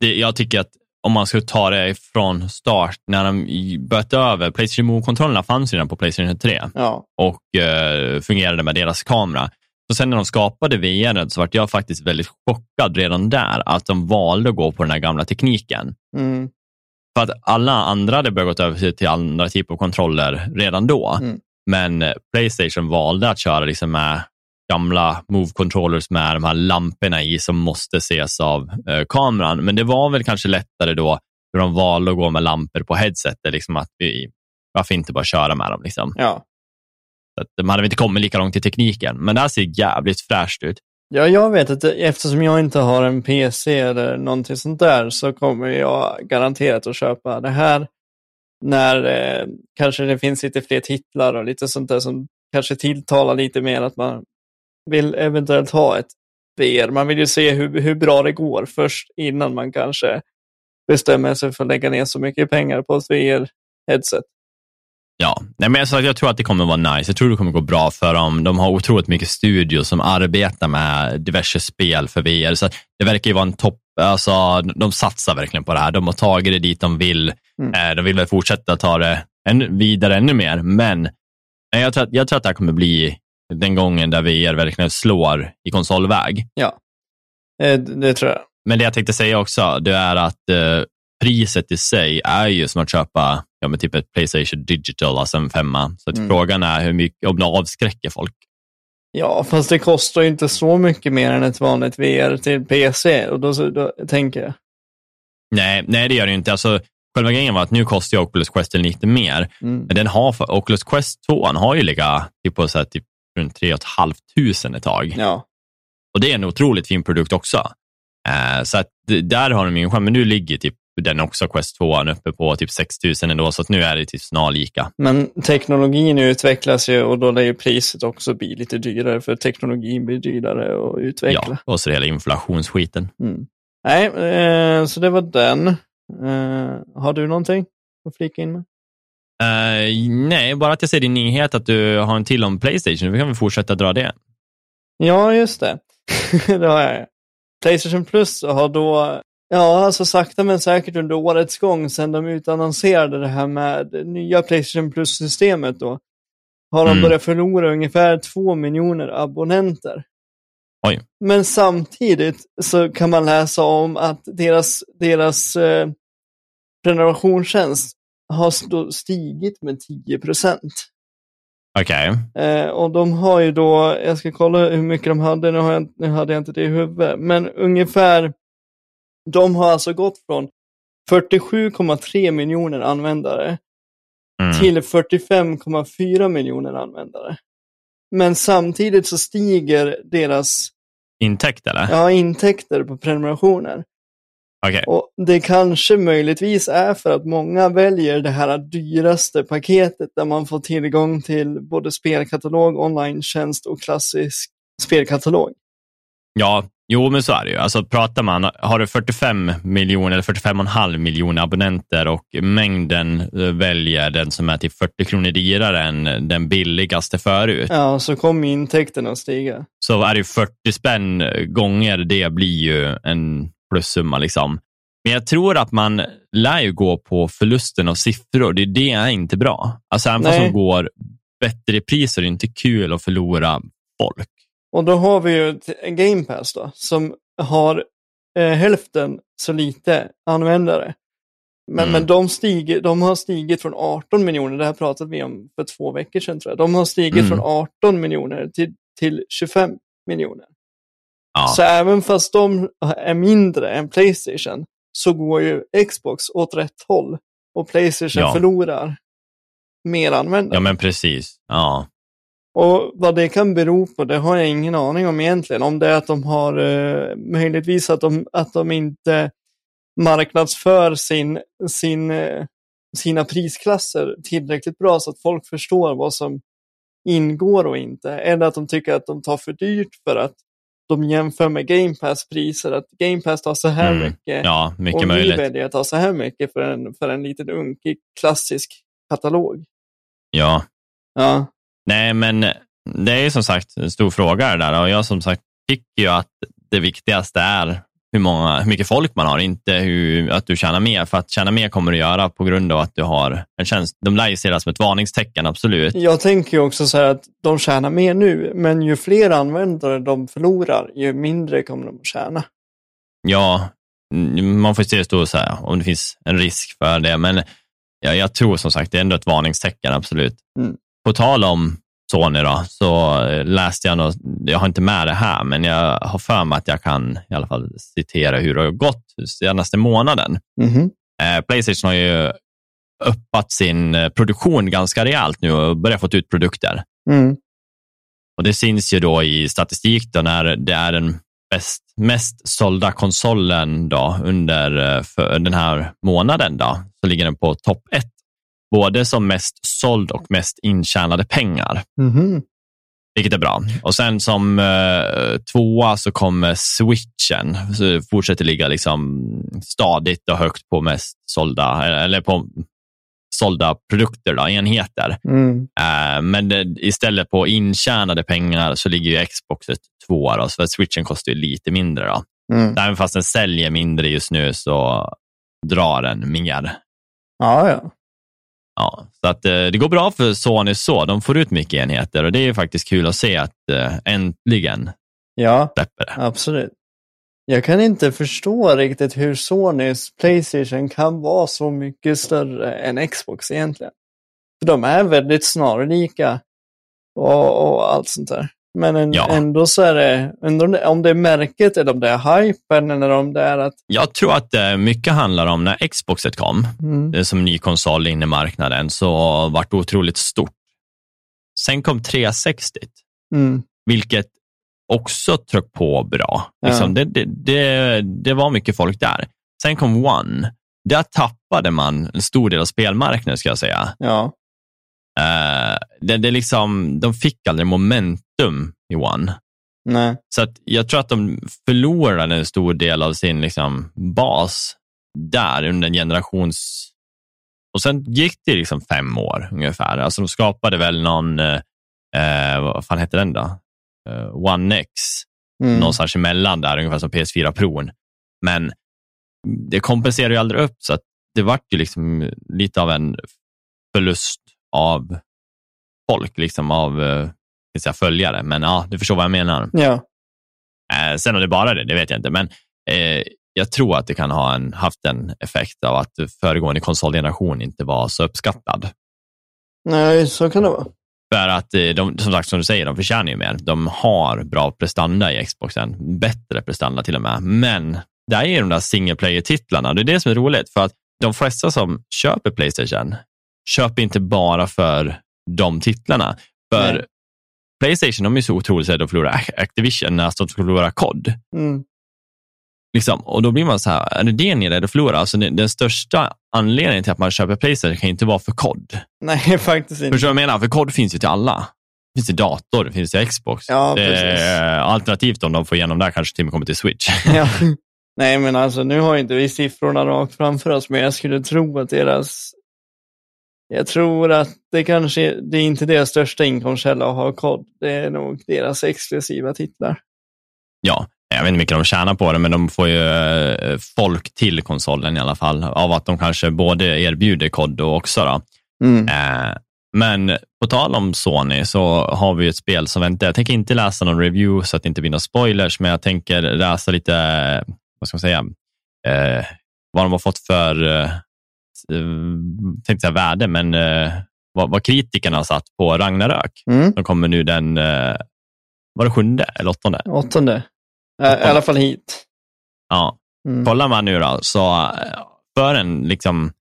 Det, jag tycker att om man skulle ta det från start, när de bytte över, Playstation Move-kontrollerna fanns redan på Playstation 3 ja, och eh, fungerade med deras kamera. Så sen när de skapade VR så vart jag faktiskt väldigt chockad redan där att de valde att gå på den här gamla tekniken. mm, För att alla andra hade börjat gå över till- andra typer av kontroller redan då. Mm. Men eh, Playstation valde att köra liksom med gamla Move Controllers med de här lamporna i som måste ses av eh, kameran. Men det var väl kanske lättare då hur de valde att gå med lampor på headsetet. Liksom att vi, varför inte bara köra med dem? Liksom. ja. Så att de hade väl inte kommit lika långt i tekniken. Men det här ser jävligt fräscht ut. Ja, jag vet att eftersom jag inte har en PC eller någonting sånt där så kommer jag garanterat att köpa det här när eh, kanske det finns lite fler titlar och lite sånt där som kanske tilltalar lite mer att man vill eventuellt ha ett VR. Man vill ju se hur, hur bra det går först innan man kanske bestämmer sig för att lägga ner så mycket pengar på ett VR-headset. Ja, Nej, men alltså, jag tror att det kommer vara nice. Jag tror det kommer gå bra för dem. De har otroligt mycket studios som arbetar med diverse spel för VR. Så det verkar ju vara en topp, alltså, de satsar verkligen på det här. De har tagit det dit de vill. Mm. Eh, De vill väl fortsätta ta det ännu, vidare ännu mer, men jag tror, att, jag tror att det här kommer bli den gången där VR verkligen slår i konsolväg. Eh, det tror jag. Men det jag tänkte säga också, det är att eh, priset i sig är ju som att köpa ja, men typ ett Playstation Digital, alltså en femma. Så Mm. frågan är hur mycket, om det avskräcker folk. Ja, fast det kostar ju inte så mycket mer än ett vanligt VR till PC. Och då, då tänker jag. Nej, nej, det gör det ju inte. Alltså, själva grejen var att nu kostar ju Oculus Quest lite mer, Mm. men den har, Oculus Quest 2 har ju legat typ på så här, typ runt 3 500 ett tag. Ja. Och det är en otroligt fin produkt också. Eh, så att där har de ingen chans, men nu ligger typ den också, Quest 2, uppe på typ 6 000 ändå, så att nu är det typ snarlika. Men teknologin utvecklas ju och då lär ju priset också bli lite dyrare för teknologin blir dyrare att utveckla. Ja, och så hela inflationsskiten. Mm. Nej, eh, så det var den. Eh, har du någonting att flika in med? Eh, nej, bara att jag ser din nyhet att du har en till om Playstation. Vi kan väl fortsätta dra det. Ja, just det. det har jag. Playstation Plus har då, ja, alltså sakta men säkert under årets gång, sedan de utannonserade det här med nya Playstation Plus-systemet då, har de Mm. börjat förlora ungefär två miljoner abonnenter. Oj. Men samtidigt så kan man läsa om att deras, deras eh, prenumerationstjänst har st- stigit med 10 procent. Okej. Eh, och de har ju då, jag ska kolla hur mycket de hade, nu, har jag, nu hade jag inte det i huvudet, men ungefär, de har alltså gått från 47,3 miljoner användare Mm. till 45,4 miljoner användare. Men samtidigt så stiger deras Intäkt eller? ja, intäkter på prenumerationer. Okej. Och det kanske möjligtvis är för att många väljer det här dyraste paketet där man får tillgång till både spelkatalog, online-tjänst och klassisk spelkatalog. Ja, jo men så är det ju. Alltså pratar man, har du 45 miljoner eller 45,5 miljoner abonnenter och mängden eh, väljer den som är till 40 kronor dyrare än den billigaste förut. Ja, så kommer intäkterna att stiga. Så är det ju 40 spänn gånger det blir ju en plussumma liksom. Men jag tror att man lär ju gå på förlusten av siffror. Det, det är inte bra. Alltså även fast de går bättre i pris så är det inte kul att förlora folk. Och då har vi ju Game Pass då, som har eh, hälften så lite användare. Men, Mm. men de, stiger, de har stigit från 18 miljoner, det här pratade vi om för två veckor sedan tror jag. De har stigit Mm. från 18 miljoner till, till 25 miljoner. Ja. Så även fast de är mindre än Playstation så går ju Xbox åt rätt håll. Och Playstation Ja. förlorar mer användare. ja, men precis. Ja. Och vad det kan bero på, det har jag ingen aning om egentligen. Om det är att de har eh, möjligtvis att de, att de inte marknadsför sin, sin, eh, sina prisklasser tillräckligt bra så att folk förstår vad som ingår och inte. Eller att de tycker att de tar för dyrt för att de jämför med Game Pass-priser. Att Game Pass tar så här Mm. mycket ja, mycket och möjligt. vi väljer att ta så här mycket för en, för en liten unkig klassisk katalog. Ja. Ja, Nej, men det är som sagt en stor fråga det där och jag som sagt tycker ju att det viktigaste är hur, många, hur mycket folk man har, inte hur, att du tjänar mer. För att tjäna mer kommer du göra på grund av att du har en tjänst. De lär ju se det som ett varningstecken, absolut. Jag tänker ju också så här att de tjänar mer nu, men ju fler användare de förlorar, ju mindre kommer de att tjäna. Ja, man får se det stå så här, om det finns en risk för det. Men ja, jag tror som sagt det är ändå ett varningstecken, absolut. Mm. På tal om Sony då, så eh, läste jag något, jag har inte med det här, men jag har för mig att jag kan i alla fall citera hur det har gått senaste månaden. Mhm. Eh, Playstation har ju uppat sin eh, produktion ganska rejält nu och börjat få ut produkter. Mm. Och Det syns ju då i statistik då när det är den bäst, mest sålda konsolen då under för den här månaden. Då, så ligger den på topp ett. Både som mest såld och mest intjänade pengar, Mhm. vilket är bra. Och sen som eh, tvåa så kommer switchen. Så fortsätter ligga liksom stadigt och högt på mest sålda, eller på sålda produkter, då, enheter. Mm. Eh, Men det, istället på intjänade pengar så ligger ju Xboxet tvåa, då, så switchen kostar ju lite mindre. Då. Mm. Även fast den säljer mindre just nu så drar den mer. Ja, ja. Ja, så att, eh, det går bra för Sony så. De får ut mycket enheter och det är faktiskt kul att se att eh, äntligen Ja, släpper det. absolut. Jag kan inte förstå riktigt hur Sonys Playstation kan vara så mycket större än Xbox egentligen. För de är väldigt snarlika och, och allt sånt där. Men en, Ja. ändå så är det, undrar om det- är märket eller om det är hypen eller om det är att Jag tror att eh, mycket handlar om när Xboxet kom, mm, eh, som ny konsol in i marknaden, så vart det otroligt stort. Sen kom 360 mm, vilket också tryck på bra. Ja. Liksom, det, det, det, det var mycket folk där. Sen kom One. Där tappade man en stor del av spelmarknaden, ska jag säga. ja, Eh, det, det liksom, de fick aldrig momentum i One. nej, Så att jag tror att de förlorade en stor del av sin liksom, bas där under en generations... Och sen gick det liksom fem år ungefär. Alltså de skapade väl någon, eh, eh, vad fan hette den då? Eh, One X mm, någonstans emellan där, ungefär som PS4 Pro. Men det kompenserar ju aldrig upp, så att det vart ju liksom lite av en förlust av folk, liksom av eh, jag säga, följare. Men ja, du förstår vad jag menar. ja, Eh, sen om det bara är det, det vet jag inte. Men eh, jag tror att det kan ha en, haft en effekt av att föregående konsolgeneration inte var så uppskattad. nej, så kan det vara. För att eh, de, som sagt, som du säger, de förtjänar ju mer. De har bra prestanda i Xboxen, bättre prestanda till och med. Men det är de där single player-titlarna. Det är det som är roligt, för att de flesta som köper Playstation köper inte bara för de titlarna. För Nej. Playstation de är så otroligt rädda att förlora Ac- Activision, alltså att förlora COD. Mm, Liksom. Och då blir man så här, är det det ni är rädda att förlora? Alltså, den, den största anledningen till att man köper Playstation kan inte vara för COD. nej, faktiskt inte. Förstår du vad jag menar? För COD finns ju till alla. finns det dator, det finns det Xbox. Ja, det är, alternativt om de får igenom där kanske till och med kommer till Switch. Ja. Nej, men alltså nu har inte vi siffrorna rakt framför oss, men jag skulle tro att deras... Jag tror att det kanske det är inte deras största inkomstkälla att ha kod. Det är nog deras exklusiva titlar. ja, jag vet inte mycket de tjänar på det, men de får ju eh, folk till konsolen i alla fall av att de kanske både erbjuder kod och också. Då. Mm. Eh, men på tal om Sony så har vi ett spel som väntar. Jag tänker inte läsa någon review så att det inte blir några spoilers, men jag tänker läsa lite, eh, vad ska man säga, eh, vad de har fått för, eh, säga värde, men eh, vad, vad kritikerna har satt på Ragnarök. Mm. som kommer nu den, eh, var det sjunde eller åttonde? Åttonde. Ä- I alla fall hit. Ja, Mm. kollar man nu då, så eh, för en, liksom,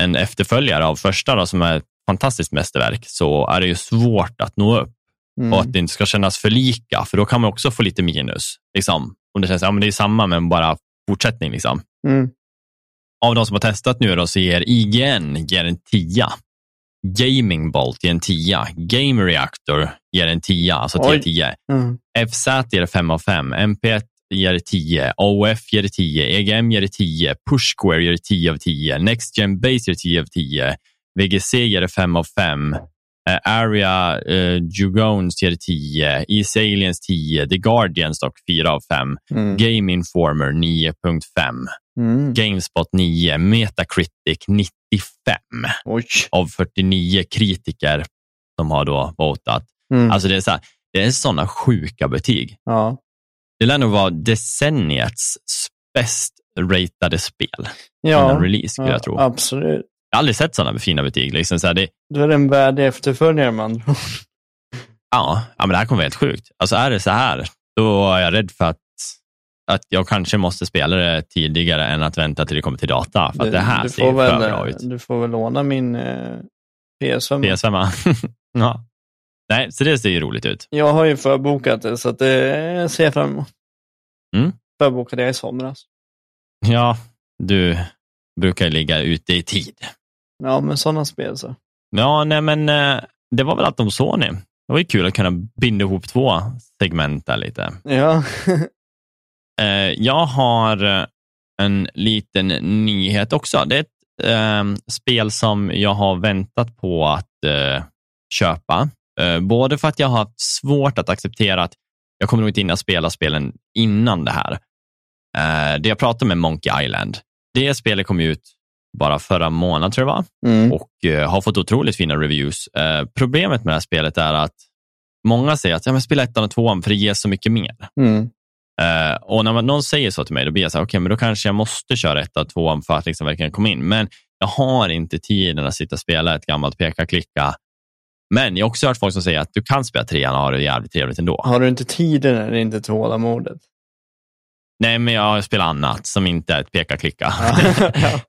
en efterföljare av första då, som är ett fantastiskt mästerverk, så är det ju svårt att nå upp Mm. och att det inte ska kännas för lika, för då kan man också få lite minus. Liksom. Om det känns, ja men det är samma men bara fortsättning. Liksom. Mm. Av de som har testat nu då, så ger IGN ger en 10. Gaming Bolt ger en 10. Game Reactor ger en 10, alltså Oj. 10. Mm. FZ ger 5 av 5, MP1 ger 10, OF ger 10, EGM ger 10, Push Square ger 10 av 10, Next Gen Base ger 10 av 10, VGC ger 5 av 5, eh, Area uh, Jugones ger 10, East Aliens 10, The Guardians dock 4 av 5, Mm. Game Informer 9.5, Mm. Gamespot 9, Metacritic 95 Oj. av 49 kritiker som har då votat. Mm. Alltså det är så här, det är sådana sjuka betyg. ja. Det lär nog vara decenniets bäst ratade spel Ja. innan release, skulle ja, jag tro. absolut. Jag har aldrig sett sådana fina betyg. Liksom så här, det, Då är det en värdig efterföljare man ja, ja, men det här kommer vara helt sjukt. Alltså är det så här, då är jag rädd för att, att jag kanske måste spela det tidigare än att vänta till det kommer till data. För att det här du ser ju väl, för bra ut. Du får väl låna min eh, PS5. PS5, ja. Nej, så det ser ju roligt ut. Jag har ju förbokat det, så att det ser jag fram emot. Mm. Förbokade jag i somras. Ja, du brukar ligga ute i tid. Ja, men sådana spel så. Ja, nej men eh, det var väl allt om Sony. Det var ju kul att kunna binda ihop två segment där lite. Ja. Eh, jag har eh, en liten nyhet också. Det är ett eh, spel som jag har väntat på att eh, köpa. Eh, både för att jag har haft svårt att acceptera att jag kommer nog inte hinna spela spelen innan det här. Eh, det jag pratade med Monkey Island. Det spelet kom ut bara förra månaden tror jag var Mm. och har fått otroligt fina reviews. Problemet med det här spelet är att många säger att ja, men spela ettan och tvåan för det ger så mycket mer. Mm. Eh, och när man, någon säger så till mig, då blir jag så här, okej, men då kanske jag måste köra ettan och tvåan för att liksom verkligen komma in. Men jag har inte tiden att sitta och spela ett gammalt peka-klicka. Men jag har också hört folk som säger att du kan spela trean och ha det jävligt trevligt ändå. Har du inte tiden eller inte tålamodet? Nej, men jag spelar annat som inte är ett peka-klicka. Ja.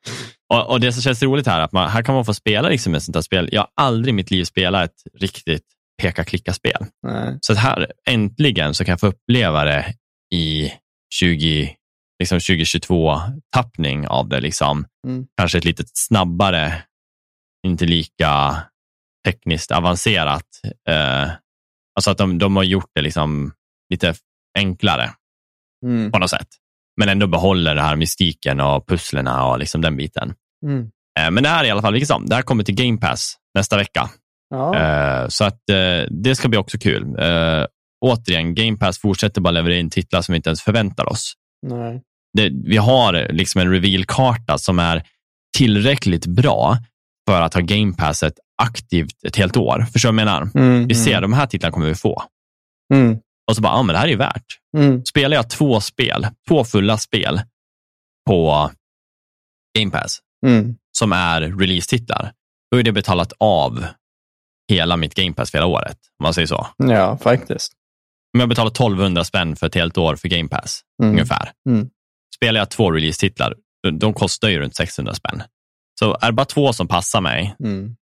och, och det som känns roligt här är att man, här kan man få spela liksom ett sånt här spel. Jag har aldrig i mitt liv spelat ett riktigt peka-klicka-spel. Så här äntligen så kan jag få uppleva det i 20, liksom 2022-tappning av det. Liksom. Mm. Kanske ett lite snabbare, inte lika tekniskt avancerat. Eh, alltså att de, de har gjort det liksom lite enklare Mm. på något sätt. Men ändå behåller det här mystiken och pusslerna och liksom den biten. Mm. Eh, men det här är i alla fall, liksom, det här kommer till Game Pass nästa vecka. Ja. Eh, så att eh, det ska bli också kul. Återigen, Game Pass fortsätter bara leverera in titlar som vi inte ens förväntar oss. Nej. Det, vi har liksom en reveal-karta som är tillräckligt bra för att ha Game Passet aktivt ett helt år. Förstår du vad jag menar? Mm. Vi ser, de här titlarna kommer vi få. Mm. Och så bara, ja men det här är ju värt. Mm. Spelar jag två spel, två fulla spel på Game Pass, Mm. som är release-titlar, då är det betalat av hela mitt Game Pass för hela året, om man säger så. Ja, faktiskt. Om jag betalar 1200 spänn för ett helt år för Game Pass, Mm. ungefär. Mm. Spelar jag två release-titlar, de- kostar ju runt 600 spänn. Så är det bara två som passar mig, Mm.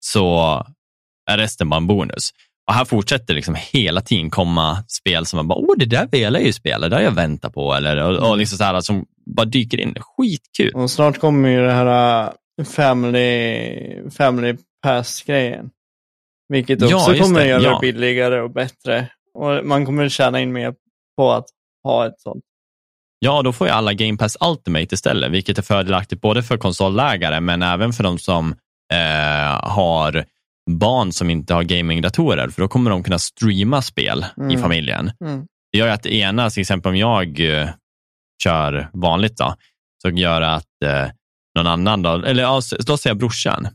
så är resten bara en bonus. Och här fortsätter liksom hela tiden komma spel som man bara, åh, det där vill jag ju spela, det har jag väntat på, eller, och, och liksom så här, som bara dyker in. Skitkul. Och snart kommer ju det här äh, Family, family Pass-grejen. Vilket Ja, också just kommer att göra ja. det billigare och bättre. Och man kommer tjäna in mer på att ha ett sånt. Ja, då får ju alla Game Pass Ultimate istället, vilket är fördelaktigt både för konsolägare men även för de som eh, har barn som inte har gamingdatorer, för då kommer de kunna streama spel i Mm. familjen. Mm. Det gör ju att det ena, till exempel om jag eh, kör vanligt, då, så gör det att eh, någon annan, då, eller ja, då säger jag brorsan,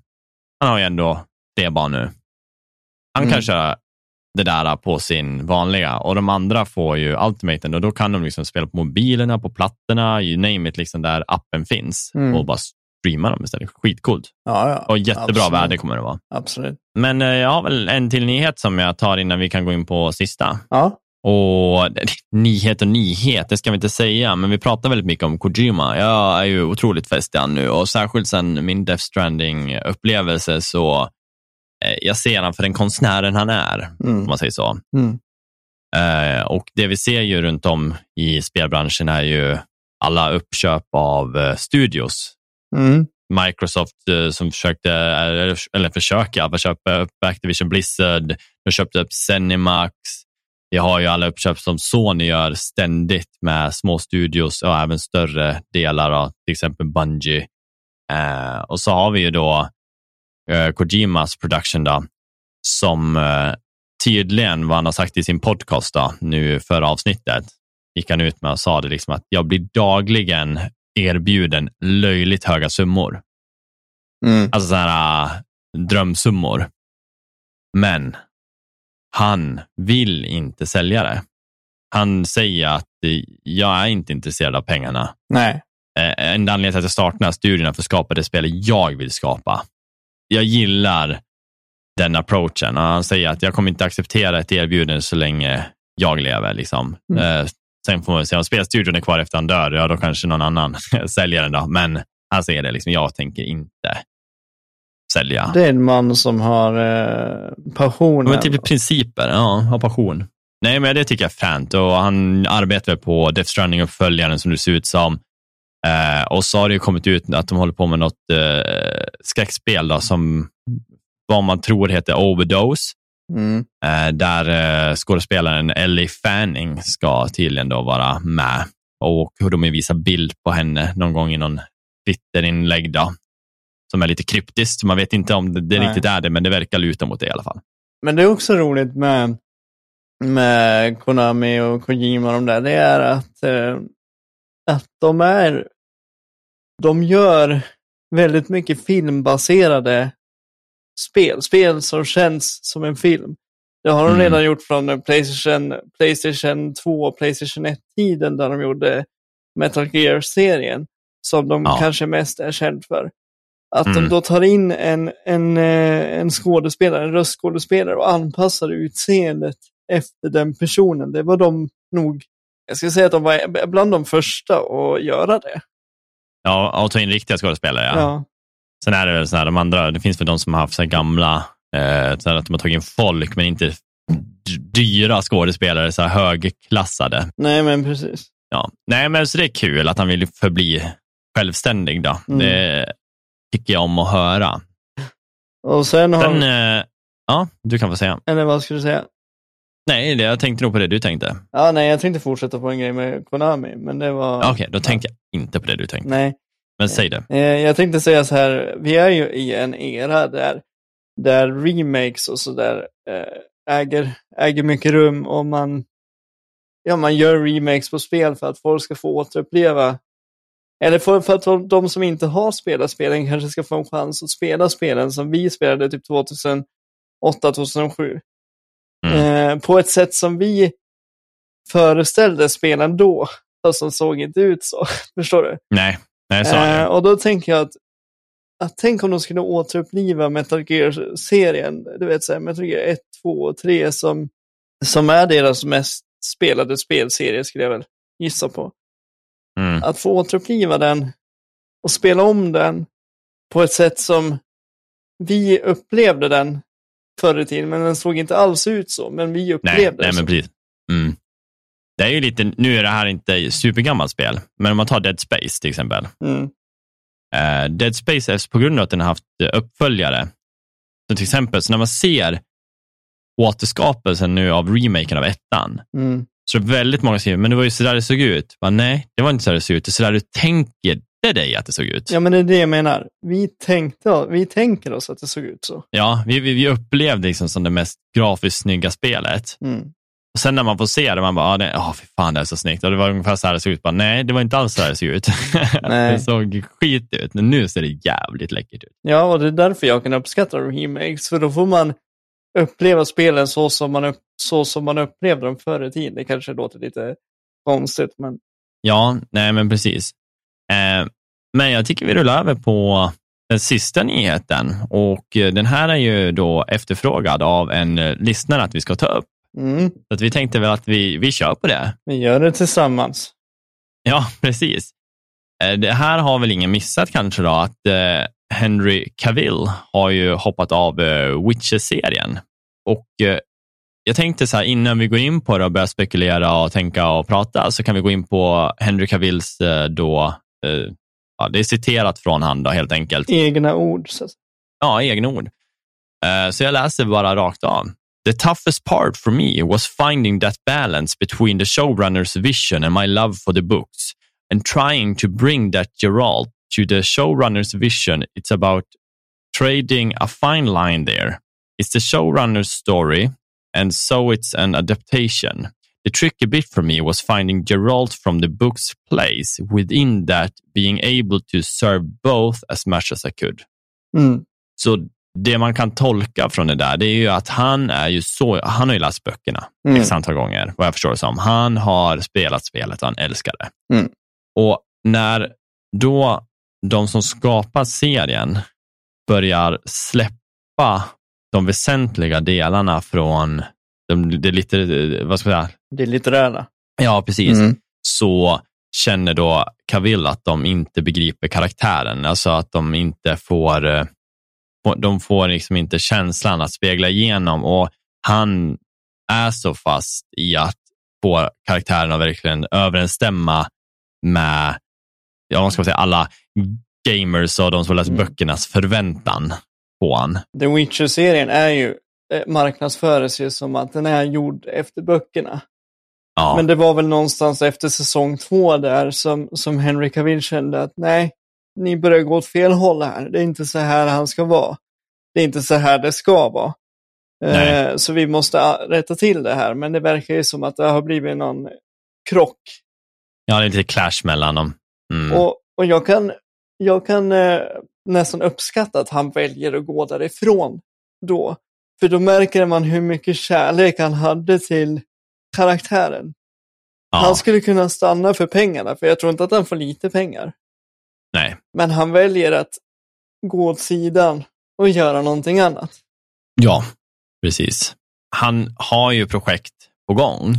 han har ju ändå det barn nu. Han kan Mm. köra det där på sin vanliga och de andra får ju ultimaten och då kan de liksom spela på mobilerna, på plattorna, you name it, liksom där appen finns Mm. och bara streama dem istället. Skitcoolt Ja, ja. och jättebra Absolut. värde kommer det vara. Absolut. Men eh, jag har väl en till nyhet som jag tar innan vi kan gå in på sista. Ja. Och nyhet och nyhet, det ska vi inte säga, men vi pratar väldigt mycket om Kojima. Jag är ju otroligt fäst i nu och särskilt sen min Death Stranding-upplevelse så jag ser han för den konstnären han är, om Mm. man säger så. Mm. Eh, och det vi ser ju runt om i spelbranschen är ju alla uppköp av eh, studios. Mm. Microsoft eh, som försökte, eller, eller fall köpa upp Activision Blizzard, de köpte upp Zenimax. Vi har ju alla uppköp som Sony gör ständigt med små studios och även större delar av till exempel Bungie. Eh, och så har vi ju då eh, Kojimas production då, som eh, tydligen, vad han har sagt i sin podcast då, nu förra avsnittet, gick han ut med och sa det liksom att jag blir dagligen erbjuden löjligt höga summor. Mm. Alltså sådana äh, drömsummor. Men han vill inte sälja det. Han säger att eh, jag är inte intresserad av pengarna. Nej. Eh, En anledning till att jag startar den här studien är för att skapa det spelet jag vill skapa. Jag gillar den approachen. Han säger att jag kommer inte acceptera ett erbjudande så länge jag lever. Liksom. Mm. Eh, Sen får man se om spelstudion är kvar efter han dör, ja då kanske någon annan säljer den. Då. Men han säger det, liksom, jag tänker inte sälja. Det är en man som har eh, passionen. Men typ principer, ja, ha passion. Nej, men det tycker jag är fränt och han arbetar på Death Stranding-uppföljaren som det ser ut som. Eh, och så har det ju kommit ut att de håller på med något eh, skräckspel då, som vad man tror heter Overdose. Mm. Eh, där eh, skådespelaren Ellie Fanning ska tydligen då vara med. Och hur de visar bild på henne någon gång i någon Twitter-inlägg då, som är lite kryptiskt. Man vet inte om det, det riktigt är det, men det verkar luta mot det i alla fall. Men det är också roligt med, med Konami och Kojima och de där. Det är att, eh, att de är, de gör väldigt mycket filmbaserade spel. Spel som känns som en film. Det har de Mm. redan gjort från Playstation, Playstation 2 och Playstation 1-tiden där de gjorde Metal Gear-serien. Som de Ja. kanske mest är känd för. Att Mm. de då tar in en, en, eh, en skådespelare, en röstskådespelare och anpassar utseendet efter den personen. Det var de nog, jag ska säga att de var bland de första att göra det. Ja, och ta in riktiga skådespelare. Ja. Ja. Sen är det väl så här, de andra, det finns väl de som har haft så gamla, eh, så att de har tagit in folk, men inte dyra skådespelare, så här högklassade. Nej, men precis. Ja. Nej, men så det är kul att han vill förbli självständig. Då. Mm. Det tycker jag om att höra. Och sen har Sen, eh, ja, du kan få säga. eller vad ska du säga? Nej, det, jag tänkte nog på det du tänkte. Ja, nej, jag tänkte fortsätta på en grej med Konami, men det var... Okej, då tänkte jag inte på det du tänkte. Nej, Men säg det. eh, jag tänkte säga så här, vi är ju i en era där, där remakes och sådär eh, äger, äger mycket rum och man, ja, man gör remakes på spel för att folk ska få återuppleva eller för, för att de som inte har spelat spelen kanske ska få en chans att spela spelen som vi spelade typ 2008-2007. Mm. Eh, på ett sätt som vi föreställde spelen då, fast som såg inte ut så. Förstår du? Nej, nej så Eh, och då tänker jag att, att tänk om de skulle återuppliva Metal Gear-serien. Du vet, så här, Metal Gear 1, 2 och 3 som, som är deras mest spelade spelserie, skulle jag väl gissa på. Mm. Att få återuppliva den och spela om den på ett sätt som vi upplevde den förr i tiden, men den såg inte alls ut så, men vi Nej, upplevde nej det men så. precis. Mm. Det är ju lite, nu är det här inte supergammalt spel, men om man tar Dead Space till exempel. Mm. Eh, Dead Space är på grund av att den har haft eh, uppföljare. Så till exempel, så när man ser återskapelsen nu av remaken av ettan. Mm. Så väldigt många skriver, men det var ju så där det såg ut. Bara, nej, det var inte så där det såg ut. Det är så där du tänker dig att det såg ut. Ja, men det är det jag menar. Vi, tänkte, vi tänker oss att det såg ut så. Ja, vi, vi, vi upplevde liksom som det mest grafiskt snygga spelet. Mm. Och sen när man får se det, man bara, ah, det, oh, fy fan det är så snyggt. Och det var ungefär så här det såg ut. Bara, nej, det var inte alls så här det såg ut. Det såg skit ut, men nu ser det jävligt läckert ut. Ja, och det är därför jag kan uppskatta remakes, för då får man uppleva spelen så som man, upp, så som man upplevde dem förr i tiden. Det kanske låter lite konstigt, men Ja, nej men precis. Eh, men jag tycker vi rullar över på den sista nyheten och eh, den här är ju då efterfrågad av en eh, lyssnare att vi ska ta upp. mm, Så att vi tänkte väl att vi, vi kör på det. vi gör det tillsammans. Ja, precis. Det här har väl ingen missat kanske då, att Henry Cavill har ju hoppat av Witcher-serien. Och jag tänkte så här, innan vi går in på det och börjar spekulera och tänka och prata, så kan vi gå in på Henry Cavills då, ja, det är citerat från han då helt enkelt. Egna ord. Så. Ja, egna ord. Eh, Så jag läser bara rakt av. The toughest part for me was finding that balance between the showrunner's vision and my love for the books and trying to bring that Geralt to the showrunner's vision. It's about trading a fine line there. It's the showrunner's story and so it's an adaptation. The tricky bit for me was finding Geralt from the book's place within that being able to serve both as much as I could. Mm. Så det man kan tolka från det där, det är ju att han är ju så, han har ju läst böckerna Mm. x antal gånger, vad jag förstår det som. Han har spelat spelet och han älskar det. Mm. Och när då de som skapar serien börjar släppa de väsentliga delarna från de, det lite, vad ska jag säga, Det är litterära. ja precis, Mm. så känner då Cavill att de inte begriper karaktären. Alltså att de inte får, eh, de får liksom inte känslan att spegla igenom och han är så fast i att få karaktären att verkligen överensstämma med, ja, vad ska man säga, alla gamers och de som läser Mm. böckernas förväntan på han. The Witcher-serien är ju eh, marknadsföres ju som att den är gjord efter böckerna. Ja, Men det var väl någonstans efter säsong två där som, som Henry Cavill kände att nej, ni börjar gå åt fel håll här. Det är inte så här han ska vara. Det är inte så här det ska vara. Eh, så vi måste ah, rätta till det här. Men det verkar ju som att det har blivit någon krock. ja, det är lite clash mellan dem. Mm. Och, och jag kan, jag kan eh, nästan uppskatta att han väljer att gå därifrån då. För då märker man hur mycket kärlek han hade till karaktären. ja, Han skulle kunna stanna för pengarna, för jag tror inte att han får lite pengar. nej. Men han väljer att gå åt sidan och göra någonting annat. Ja, precis. Han har ju projekt på gång.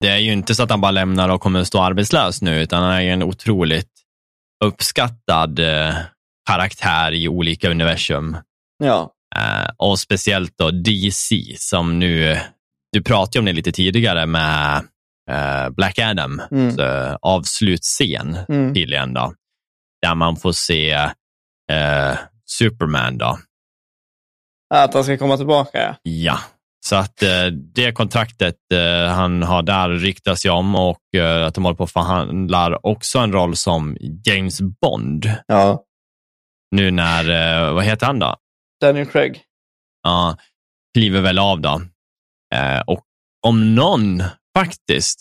Det är ju inte så att han bara lämnar och kommer att stå arbetslös nu, utan han är ju en otroligt uppskattad eh, karaktär i olika universum. Ja, Eh, och speciellt då DC som nu, du pratade om det lite tidigare med eh, Black Adam, Mm. eh, avslutsscen mm. tydligen då, där man får se eh, Superman då, att han ska komma tillbaka. Ja. Så att eh, det kontraktet eh, han har där ryktas ju om och eh, att de håller på och förhandlar också en roll som James Bond. ja. Nu när, eh, vad heter han då? Daniel Craig. Ja, kliver väl av då. Eh, och om någon faktiskt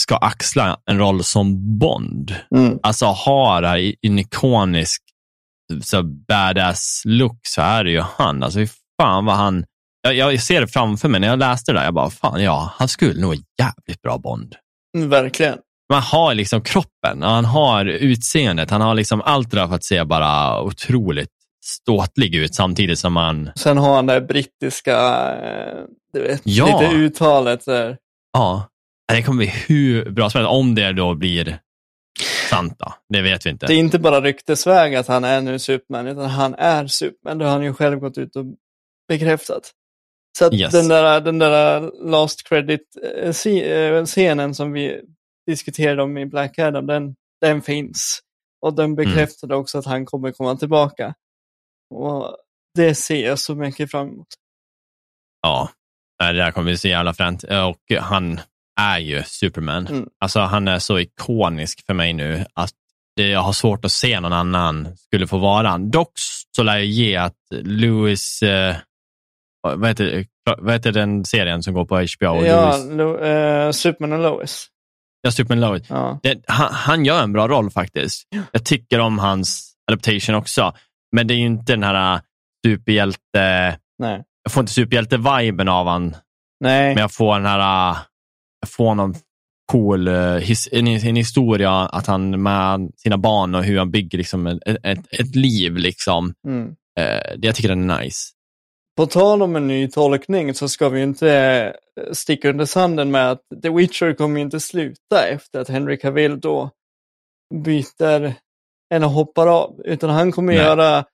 ska axla en roll som Bond, Mm. alltså ha det här en ikonisk så badass look, så är det ju han. Alltså, fan vad han... Jag, jag ser det framför mig när jag läste det där. Jag bara, fan ja, han skulle nog vara jävligt bra Bond. Mm, Verkligen. Man har liksom kroppen, han har utseendet, han har liksom allt det där för att se bara otroligt ståtlig ut samtidigt som man, Sen har han det brittiska, eh, du vet, Ja. lite uttalet där. ja, det kommer bli hur bra som helst. Om det då blir sant då, det vet vi inte. Det är inte bara ryktesväg att han är nu Superman, utan han är Superman. Det har han ju själv gått ut och bekräftat. Så att Yes. den där, den där last credit-scenen som vi diskuterade om i Black Adam, den, den finns. Och den bekräftade också att han kommer komma tillbaka. Och det ser jag så mycket fram emot. Ja, Nej, Det där kommer bli så jävla fränt. Och han är ju Superman. Mm. Alltså, han är så ikonisk för mig nu att det, jag har svårt att se någon annan skulle få vara han. Dock så lär jag ge att Louis, eh, vad, heter, vad heter den serien som går på HBO? ja, Lo, eh, Superman och Lois. ja, Superman Lois. Ja. Det, han, han gör en bra roll faktiskt. Jag tycker om hans adaptation också. Men det är ju inte den här äh, superhjälte... Nej. Jag får inte superhjälte-viben av han, Nej. men jag får den här... äh, Jag får någon cool äh, his, en, en historia att han med sina barn och hur han bygger liksom ett, ett, ett liv. Liksom. Mm. Eh, det jag tycker den är nice. På tal om en ny tolkning så ska vi inte sticka under sanden med att The Witcher kommer inte sluta efter att Henry Cavill då byter eller hoppar av, utan han kommer Nej. göra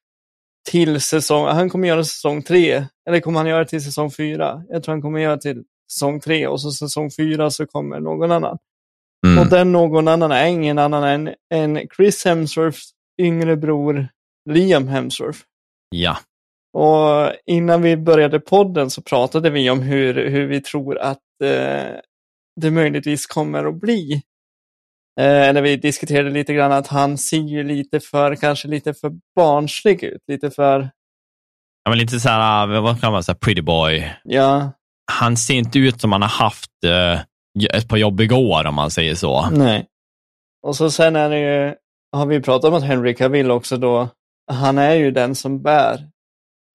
till säsong, han kommer göra säsong tre, eller kommer han göra till säsong fyra? Jag tror han kommer göra till säsong tre och så säsong fyra så kommer någon annan. Mm. Och den någon annan är ingen annan än, än Chris Hemsworths yngre bror Liam Hemsworth. Ja, Och innan vi började podden så pratade vi om hur, hur vi tror att eh, det möjligtvis kommer att bli. Eh, eller vi diskuterade lite grann att han ser ju lite för, kanske lite för barnslig ut. Lite för, ja men lite så här, äh, vad kan man säga, pretty boy. ja, Han ser inte ut som han har haft eh, ett par jobbiga år om man säger så. nej. Och så sen är det ju, har vi pratat om att Henry Cavill också då, han är ju den som bär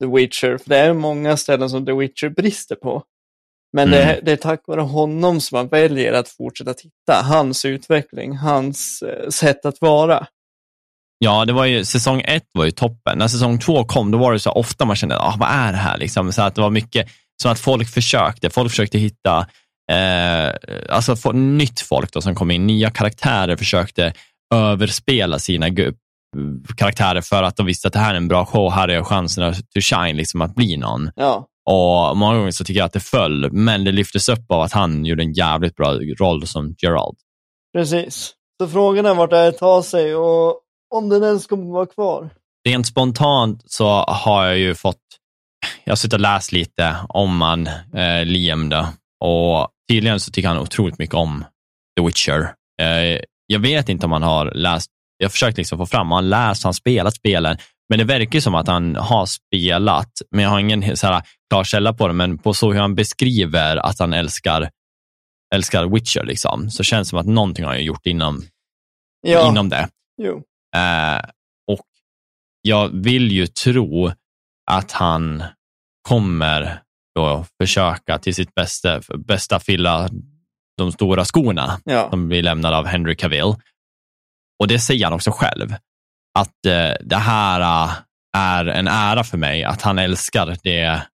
The Witcher. För det är många ställen som The Witcher brister på. Men det, Mm. är, det är tack vare honom som man väljer att fortsätta titta. Hans utveckling, hans eh, sätt att vara. Ja, det var ju, säsong ett var ju toppen. När säsong två kom, då var det så ofta man kände, ah, vad är det här? Liksom, så att det var mycket, som att folk försökte, folk försökte hitta, eh, alltså få, nytt folk då, som kom in, nya karaktärer försökte överspela sina karaktärer för att de visste att det här är en bra show, här är chansen att to shine, liksom att bli någon. Ja, Och många gånger så tycker jag att det föll, men det lyftes upp av att han gjorde en jävligt bra roll som Gerald. precis. Så frågan är vart det här tar sig och om den ens kommer vara kvar. rent spontant så har jag ju fått, jag har suttit och läst lite om han, eh, Liam då, och tydligen så tycker han otroligt mycket om The Witcher. Eh, jag vet inte om han har läst, jag har försökt liksom få fram, han läst, han spelat spelen, men det verkar ju som att han har spelat, men jag har ingen så här, klar källa på det, men på så hur han beskriver att han älskar, älskar Witcher, liksom, så känns det som att någonting har han gjort inom, Ja, inom det. Eh, och jag vill ju tro att han kommer då försöka till sitt bästa, bästa fylla de stora skorna Ja, som blir lämnade av Henry Cavill. Och det säger han också själv, att eh, det här eh, är en ära för mig, att han älskar det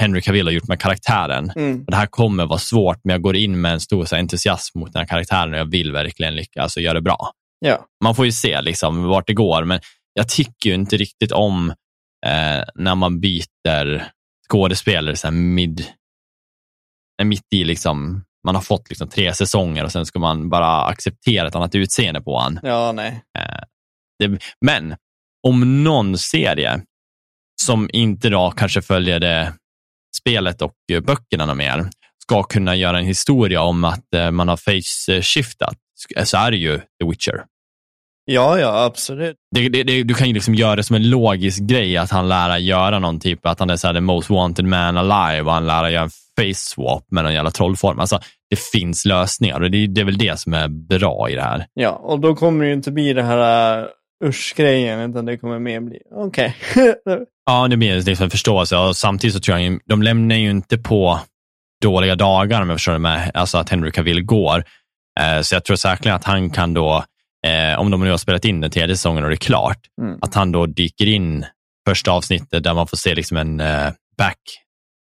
Henry Cavill har gjort med karaktären. mm. Det här kommer vara svårt, men jag går in med en stor så här, entusiasm mot den här karaktären och jag vill verkligen lyckas och göra det bra ja. man får ju se liksom vart det går, men jag tycker ju inte riktigt om eh, när man byter skådespelare så här mid, eh, mitt i liksom, man har fått liksom tre säsonger och sen ska man bara acceptera ett annat utseende på han. Ja, nej. Det, men om någon serie som inte då kanske följer det spelet och eh, böckerna något mer ska kunna göra en historia om att eh, man har face-shiftat så är det ju The Witcher. Ja, ja, absolut. Det, det, det, du kan ju liksom göra det som en logisk grej att han lär göra någon typ, att han är så här, the most wanted man alive och han lär göra en face swap med någon jävla trollform. Alltså, det finns lösningar och det, det är väl det som är bra i det här. Ja, och då kommer det ju inte bli det här uh, usch-grejen, utan det kommer mer bli, okej. Ja, det blir liksom förståelse och samtidigt så tror jag, de lämnar ju inte på dåliga dagar om jag förstår det med, alltså att Henry Cavill går. Eh, så jag tror säkerligen att han kan då, eh, om de nu har spelat in den tredje säsongen och det är klart, Mm. att han då dyker in första avsnittet där man får se liksom en eh, back,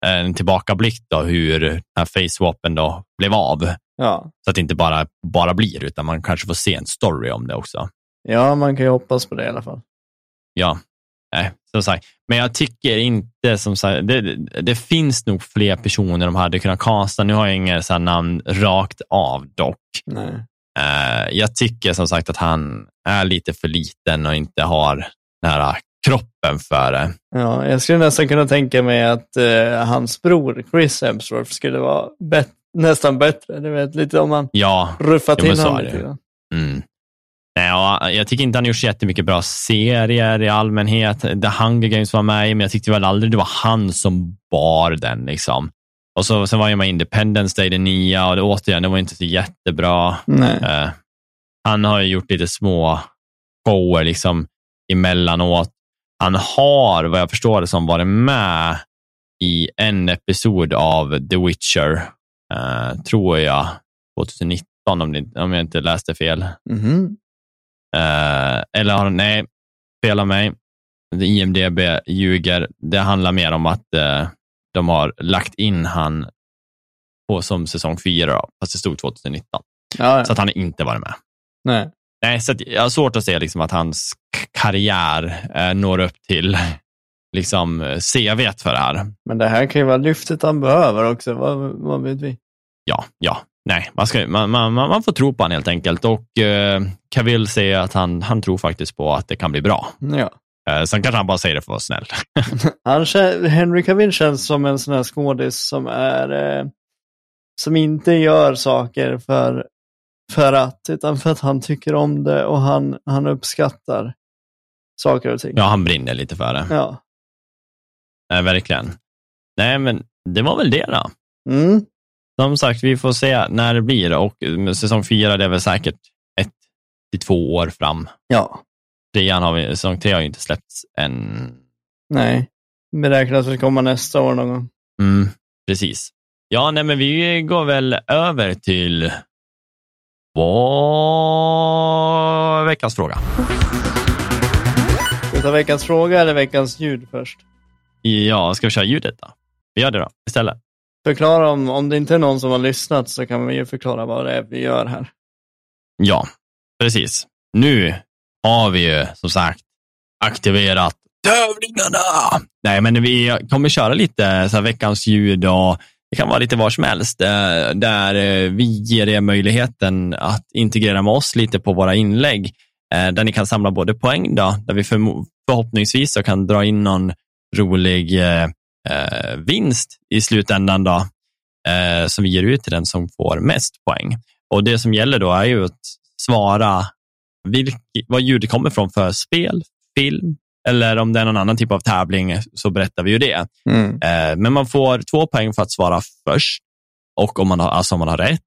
en tillbakablick då hur den här face-swapen då blev av. ja. Så att det inte bara, bara blir, utan man kanske får se en story om det också. Ja, man kan ju hoppas på det i alla fall. Ja, nej, som sagt. Men jag tycker inte, som sagt, det, det, finns nog fler personer de hade kunnat kasta. Nu har jag inga så namn rakt av dock. Nej. Eh, jag tycker som sagt att han är lite för liten och inte har den här kroppen för det. Ja, jag skulle nästan kunna tänka mig att eh, hans bror Chris Hemsworth skulle vara bet nästan bättre. Du vet, lite om man Ja, ruffar till honom lite. Mm. Nej, ja, jag tycker inte han gjort så jättemycket bra serier i allmänhet. The Hunger Games var med i, men jag tyckte väl aldrig det var han som bar den. Liksom. Och så, sen var jag med Independence Day, den nya, och det, återigen, det var inte så jättebra. Eh, han har ju gjort lite små shower liksom, emellanåt. Han har, vad jag förstår det som, varit med i en episod av The Witcher, eh, tror jag, 2019 om, det, om jag inte läste fel. Mhm. Eh, eller har nej, av mig. IMDB ljuger. Det handlar mer om att eh, de har lagt in han på som säsong fyra, då, fast det stod 2019. Ja, ja. Så att han inte varit med. Nej. Nej, så att jag har svårt att se liksom att hans karriär eh, når upp till liksom CV för det här. Men det här kan ju vara lyftet han behöver också. Vad, vad vet vi? Ja, ja, nej, man, ska, man, man, man får tro på honom helt enkelt och eh, Cavill säger att han, han tror faktiskt på att det kan bli bra. Ja. Eh, sen kanske han bara säger det för att vara snäll. Han, Henry Cavill känns som en sån här skådis som är eh, som inte gör saker för, för att, utan för att han tycker om det och han, han uppskattar saker och ting. Ja, han brinner lite för det. Ja. Eh, verkligen. Nej, men det var väl det då. Mm. Som sagt, vi får se när det blir och eh, säsong fyra, det är väl säkert ett till två år fram. Ja. Trean har vi, säsong tre har ju inte släppts än. Nej. Beräknas väl komma nästa år någon gång. Mm, precis. Ja, nej, men vi går väl över till vad veckans fråga. Ska vi ta veckans fråga eller veckans ljud först? Ja, ska vi köra ljudet då? Vi gör det då istället. Förklara om, om det inte är någon som har lyssnat så kan vi ju förklara vad det är vi gör här. Ja, precis. Nu har vi ju som sagt aktiverat tävlingarna. Nej, men vi kommer köra lite så här veckans ljud och det kan vara lite var som helst, eh, där eh, vi ger er möjligheten att integrera med oss lite på våra inlägg, eh, där ni kan samla både poäng, då, där vi förhoppningsvis så kan dra in någon rolig eh, vinst i slutändan, då, eh, som vi ger ut till den som får mest poäng. Och Det som gäller då är ju att svara vilk, vad ljudet kommer från för spel, film, eller om det är någon annan typ av tävling så berättar vi ju det. Eh, men man får två poäng för att svara först och om man har, alltså om man har rätt.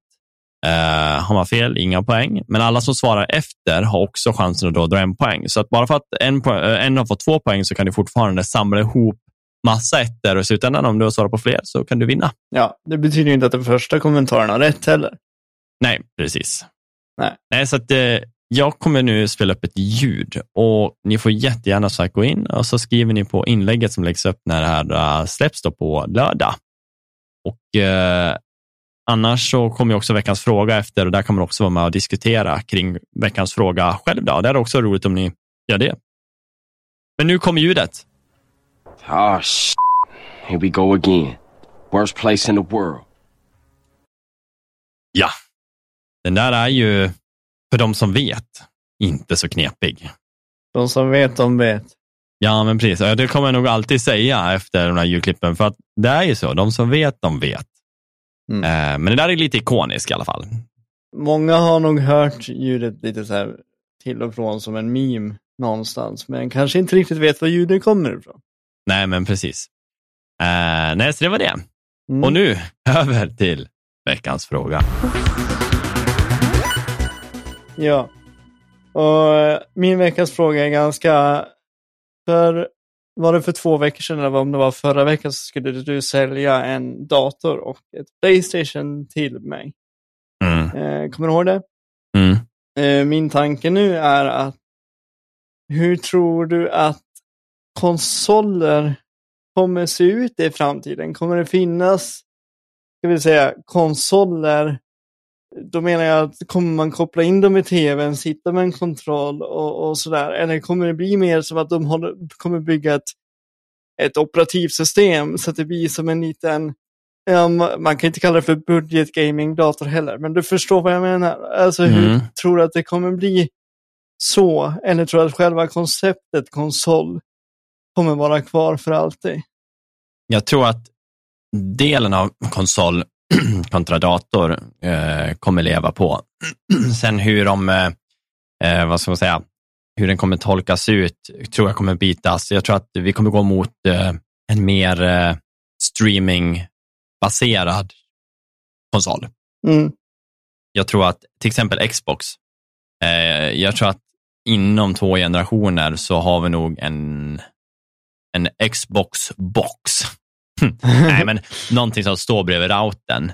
Eh, har man fel, inga poäng. Men alla som svarar efter har också chansen att då dra en poäng. Så att bara för att en, eh, en har fått två poäng så kan du fortfarande samla ihop massa ettor och i slutändan om du har svarat på fler så kan du vinna. Ja, det betyder ju inte att den första kommentaren har rätt heller. Nej, precis. Nej. Nej, så att, eh, jag kommer nu spela upp ett ljud och ni får jättegärna så gå in och så skriver ni på inlägget som läggs upp när det här eh, släpps då på lördag. Och eh, Annars så kommer ju också veckans fråga efter och där man också vara med och diskutera kring veckans fråga själv. Då. Det är också roligt om ni gör det. Men nu kommer ljudet. Ah, sh. Here we go again. Worst place in the world. Ja, den där är ju för de som vet inte så knepig. De som vet, de vet. Ja, men precis. Det kommer jag nog alltid säga efter de här ljudklippen, för att det är ju så. De som vet, de vet. Mm. Eh, men det där är lite ikoniskt i alla fall. Många har nog hört ljudet lite så här till och från som en meme någonstans, men kanske inte riktigt vet var ljudet kommer ifrån. Nej, men precis. Eh, nej, så det var det. Mm. Och nu över till veckans fråga. Ja. Och eh, min veckans fråga är ganska... För, var det för två veckor sedan eller om det var förra veckan så skulle du sälja en dator och ett Playstation till mig. Mm. Eh, kommer du ihåg det? Mm. Eh, min tanke nu är att hur tror du att konsoler kommer se ut i framtiden? Kommer det finnas, ska vi säga, konsoler? Då menar jag att kommer man koppla in dem i tvn, sitta med en kontroll och, och sådär? Eller kommer det bli mer som att de håller, kommer bygga ett, ett operativsystem så att det blir som en liten Ja, ma- man kan inte kalla det för budget gaming dator heller, men du förstår vad jag menar. Alltså hur Mm. tror du att det kommer bli så? Eller tror du att själva konceptet konsol kommer vara kvar för alltid. Jag tror att delen av konsol kontra dator eh, kommer leva på. Sen hur de, eh, eh, vad ska man säga, hur den kommer tolkas ut tror jag kommer bitas. Jag tror att vi kommer gå mot eh, en mer eh, streamingbaserad konsol. Mm. Jag tror att till exempel Xbox, eh, jag tror att inom två generationer så har vi nog en, en Xbox box. Nej, men någonting som står bredvid routern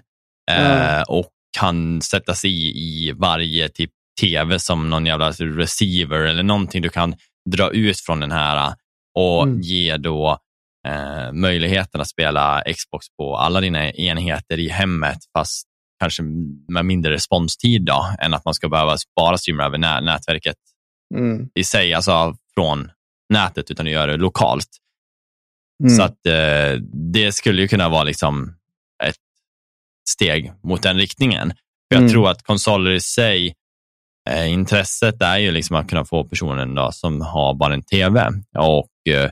eh, Mm. och kan sättas i i varje typ tv som någon jävla receiver eller någonting du kan dra ut från den här och Mm. ge då eh, möjligheten att spela Xbox på alla dina enheter i hemmet fast kanske med mindre responstid då, än att man ska behöva bara streama över nä- nätverket Mm. i sig, alltså från nätet, utan att göra det lokalt. Mm. Så att eh, det skulle ju kunna vara liksom ett steg mot den riktningen. För jag Mm. tror att konsoler i sig, eh, intresset är ju liksom att kunna få personen då, som har bara en tv. Och, eh,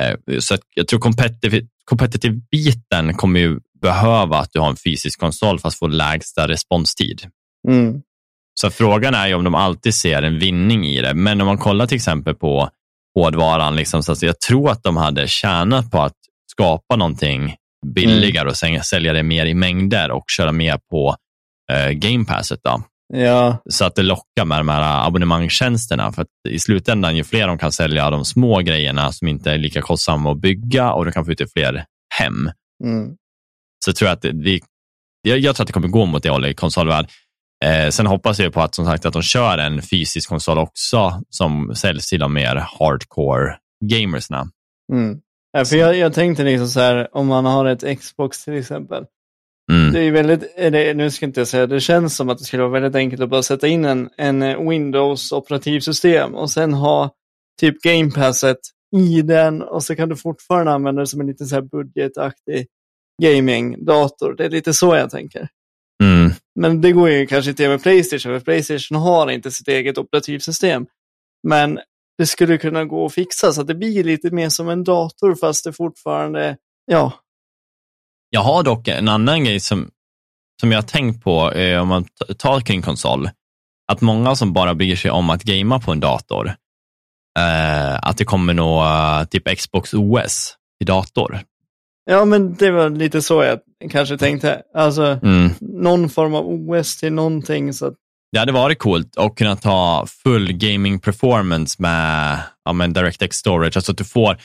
eh, så jag tror competitive, competitive biten kommer ju behöva att du har en fysisk konsol fast få lägsta responstid. Mm. Så frågan är ju om de alltid ser en vinning i det. Men om man kollar till exempel på hårdvaran, liksom, så att jag tror att de hade tjänat på att skapa någonting billigare och sen sälja det mer i mängder och köra mer på eh, Game Passet. Då. Ja, Så att det lockar med de här abonnemangstjänsterna. För i slutändan, ju fler de kan sälja de små grejerna som inte är lika kostsamma att bygga och du kan få ut i fler hem, mm. så tror jag att det, det, jag, jag tror att det kommer gå mot det hållet i konsolvärld. Eh, sen hoppas jag på att, som sagt, att de kör en fysisk konsol också som säljs till de mer hardcore gamersna. Mm. Ja, för jag, jag tänkte liksom så här, om man har ett Xbox till exempel. Mm. Det är väldigt, är det, nu ska inte jag säga, det känns som att det skulle vara väldigt enkelt att bara sätta in en, en eh, Windows operativsystem och sen ha typ Game Passet i den och så kan du fortfarande använda det som en liten så här budgetaktig gaming-dator. Det är lite så jag tänker. Mm. Men det går ju kanske inte med Playstation, för Playstation har inte sitt eget operativsystem. Men det skulle kunna gå att fixa så att det blir lite mer som en dator fast det fortfarande, ja, Jag har dock en annan grej som, som jag har tänkt på eh, om man tar kring konsol. Att många som bara bryr sig om att gamea på en dator, eh, att det kommer eh, typ Xbox OS i dator. ja men det var lite så jag kanske tänkte. Alltså Mm. någon form av OS till någonting så att, Det hade varit coolt att kunna ta full gaming performance med ja, men DirectX storage, alltså att du får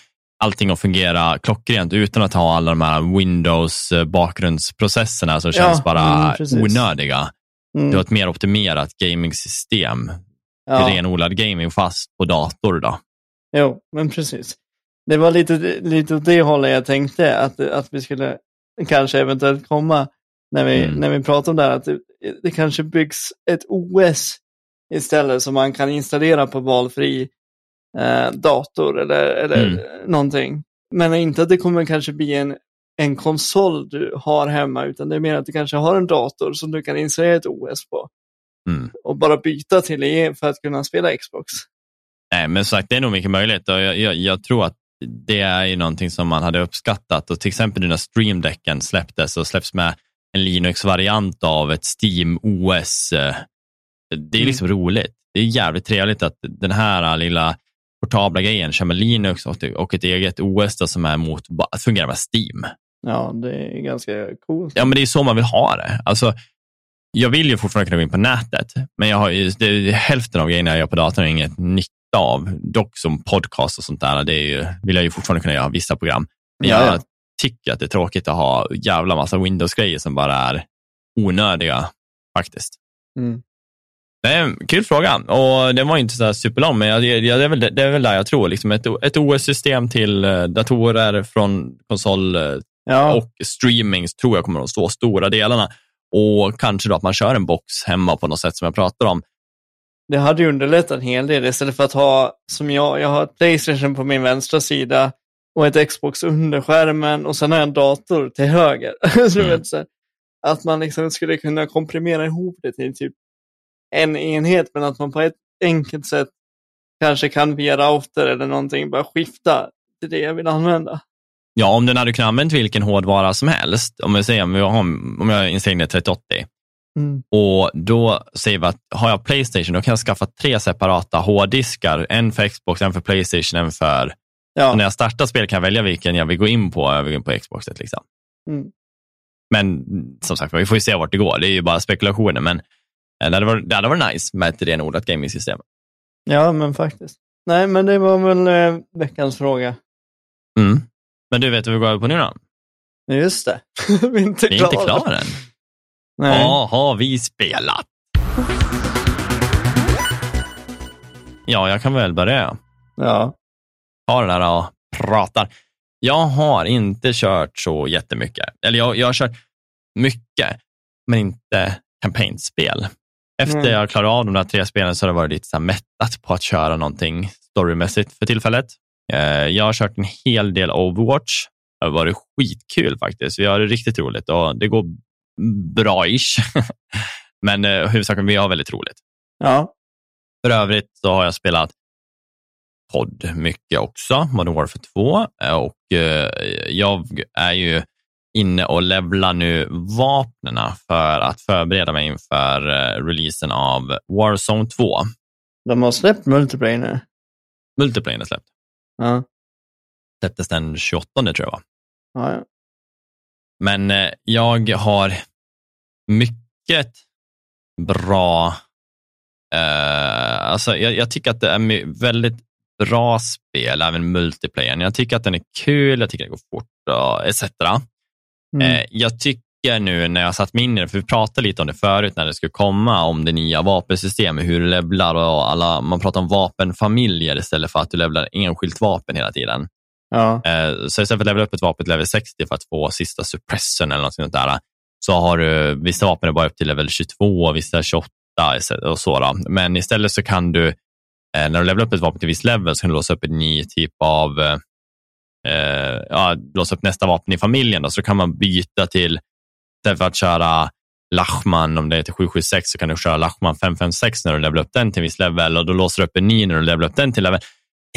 allting att fungera klockrent utan att ha alla de här Windows eh, som Ja, känns bara mm, onödiga. mm, Du har ett mer optimerat gamingsystem ja, till renodlad gaming fast på dator. Då. jo, men precis. Det var lite, lite åt det hållet jag tänkte att, att vi skulle kanske eventuellt komma när vi, Mm. när vi pratar om det här, att det, det kanske byggs ett OS istället som man kan installera på valfri eh, dator eller, eller Mm. någonting. Men inte att det kommer kanske bli en, en konsol du har hemma, utan det är mer att du kanske har en dator som du kan installera ett OS på Mm. och bara byta till det för att kunna spela Xbox. Nej, men sagt, det är nog mycket möjligt och jag, jag, jag tror att det är ju någonting som man hade uppskattat och till exempel nu när Stream Decken släpptes och släpps med en Linux-variant av ett Steam OS. eh, Det är Mm. liksom roligt. Det är jävligt trevligt att den här lilla portabla grejen kör med Linux och, ett eget OS som är mot att fungera med Steam. Ja, det är ganska coolt. Ja, men det är så man vill ha det. Alltså, jag vill ju fortfarande kunna gå in på nätet, men jag har ju, det hälften av grejerna jag gör på datorn är inget nytta av. Dock som podcast och sånt där, det är ju, vill jag ju fortfarande kunna göra vissa program. Men Ja, jag ja. tycker att det är tråkigt att ha jävla massa Windows-grejer som bara är onödiga faktiskt. Mm. Det är en kul fråga och det var inte så superlång, men jag, det, är väl, det är väl där jag tror. Liksom ett, ett OS-system till eh, datorer från konsol eh, Ja, och streaming tror jag kommer att stå stora delarna. Och kanske då att man kör en box hemma på något sätt som jag pratar om. Det hade ju underlättat en hel del istället för att ha, som jag, jag har ett Playstation på min vänstra sida och ett Xbox under skärmen och sen har jag en dator till höger. Mm. att man liksom skulle kunna komprimera ihop det till typ en enhet, men att man på ett enkelt sätt kanske kan via router eller någonting bara skifta till det jag vill använda. Ja, om den hade kunnat använt vilken hårdvara som helst, om jag säger om jag har, om jag har Insignia 3080, Mm. och då säger vi att har jag Playstation, då kan jag skaffa tre separata hårddiskar, en för Xbox, en för Playstation, en för... Ja. Och när jag startar spel kan jag välja vilken jag vill gå in på, jag vill gå in på Xboxet. Liksom. Mm. Men som sagt, vi får ju se vart det går. Det är ju bara spekulationer, men eh, det hade varit, det hade varit nice med ett renodlat gaming-system. ja, men faktiskt. Nej, men det var väl eh, veckans fråga. Mm. Men du, vet du vad vi går över på nu då? Just det. vi är inte Vi är klara. inte klara än. Nej. Vad har vi spelat? Ja, jag kan väl börja. Ja. Ha det där och pratar. Jag har inte kört så jättemycket. Eller jag, jag har kört mycket, men inte campaignspel. Efter Mm. jag klarade av de där tre spelen så har det varit lite så mättat på att köra någonting storymässigt för tillfället. Eh, Jag har kört en hel del Overwatch. Det har varit skitkul faktiskt. Vi har det riktigt roligt och det går bra-ish. Men eh, huvudsaken, vi har väldigt roligt. Ja. För övrigt så har jag spelat podd mycket också, Modern Warfare 2. eh, Och eh, jag är ju inne och levlar nu vapnena för att förbereda mig inför eh, releasen av Warzone 2. De har släppt multiplayer nu. Multiplayer är släppt. Ja. Släpptes den 28 tror jag? Ja, ja. Men eh, jag har mycket bra... Eh, alltså jag, jag tycker att det är väldigt bra spel, även multiplayer. Jag tycker att den är kul, jag tycker det går fort och etc. Mm. Eh, jag tycker nu när jag satt mig in i det, för vi pratade lite om det förut när det skulle komma, om det nya vapensystemet, hur du levlar och alla, man pratar om vapenfamiljer istället för att du levlar enskilt vapen hela tiden ja. Eh, så istället för att levela upp ett vapen till level 60 för att få sista suppression eller något sånt där, så har du, vissa vapen är bara upp till level 22, vissa 28 och så. Då. Men istället så kan du, eh, när du levelar upp ett vapen till viss level, så kan du låsa upp en ny typ av, eh, eh ja, låsa upp nästa vapen i familjen. Då. Så då kan man byta till, istället för att köra Lachman, om det är till 776, så kan du köra Lachman 556 när du levelar upp den till en viss level och då låser du upp en ny när du levelar upp den till level.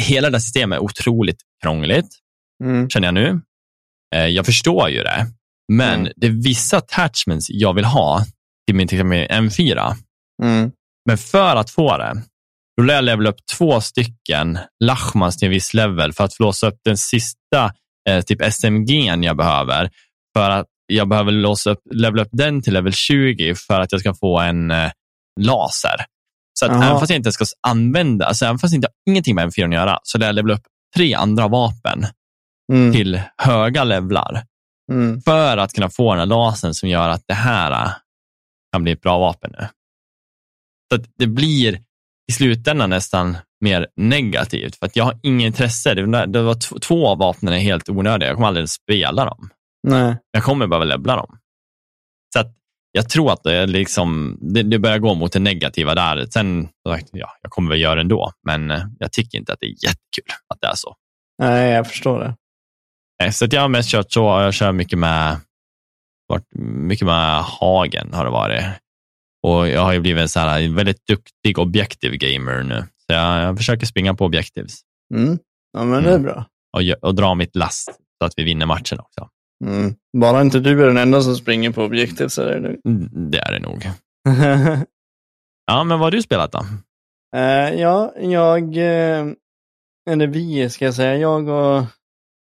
Hela det här systemet är otroligt krångligt Mm. känner jag nu. Eh, jag förstår ju det, men Mm. det är vissa attachments jag vill ha till min, till exempel M4. Mm. Men för att få det, då lär jag levela upp två stycken Lachmans till en viss level för att låsa upp den sista eh, typ SMG'n jag behöver. För att jag behöver låsa upp, levela upp den till level 20 för att jag ska få en eh, laser. Så att även fast jag inte ska använda, alltså även fast jag inte har ingenting med M4 att göra, så lär jag levela upp tre andra vapen Mm. till höga levlar Mm. för att kunna få den här lasern som gör att det här äh, kan bli ett bra vapen nu. Så att det blir i slutändan nästan mer negativt för att jag har inget intresse. Det var, två av vapnen är helt onödiga. Jag kommer aldrig spela dem. Nej. Jag kommer bara levla dem. Så att jag tror att det, liksom, det, det börjar gå mot det negativa där. Sen, ja, jag kommer väl göra det ändå, men eh, jag tycker inte att det är jättekul att det är så. Nej, jag förstår det. Nej, Så att jag har mest kört så. Jag kör mycket med, mycket med Hagen har det varit. Och jag har ju blivit en så här väldigt duktig objektiv gamer nu. Så jag, jag försöker springa på objektivs Mm. Ja, men det är bra. och, gö- och dra mitt last så att vi vinner matchen också. Mm. Bara inte du är den enda som springer på objektiv så är det lugnt. Mm, Det är det nog. Ja, men vad har du spelat då? Eh, ja, jag, eh, eller vi ska jag säga, jag och,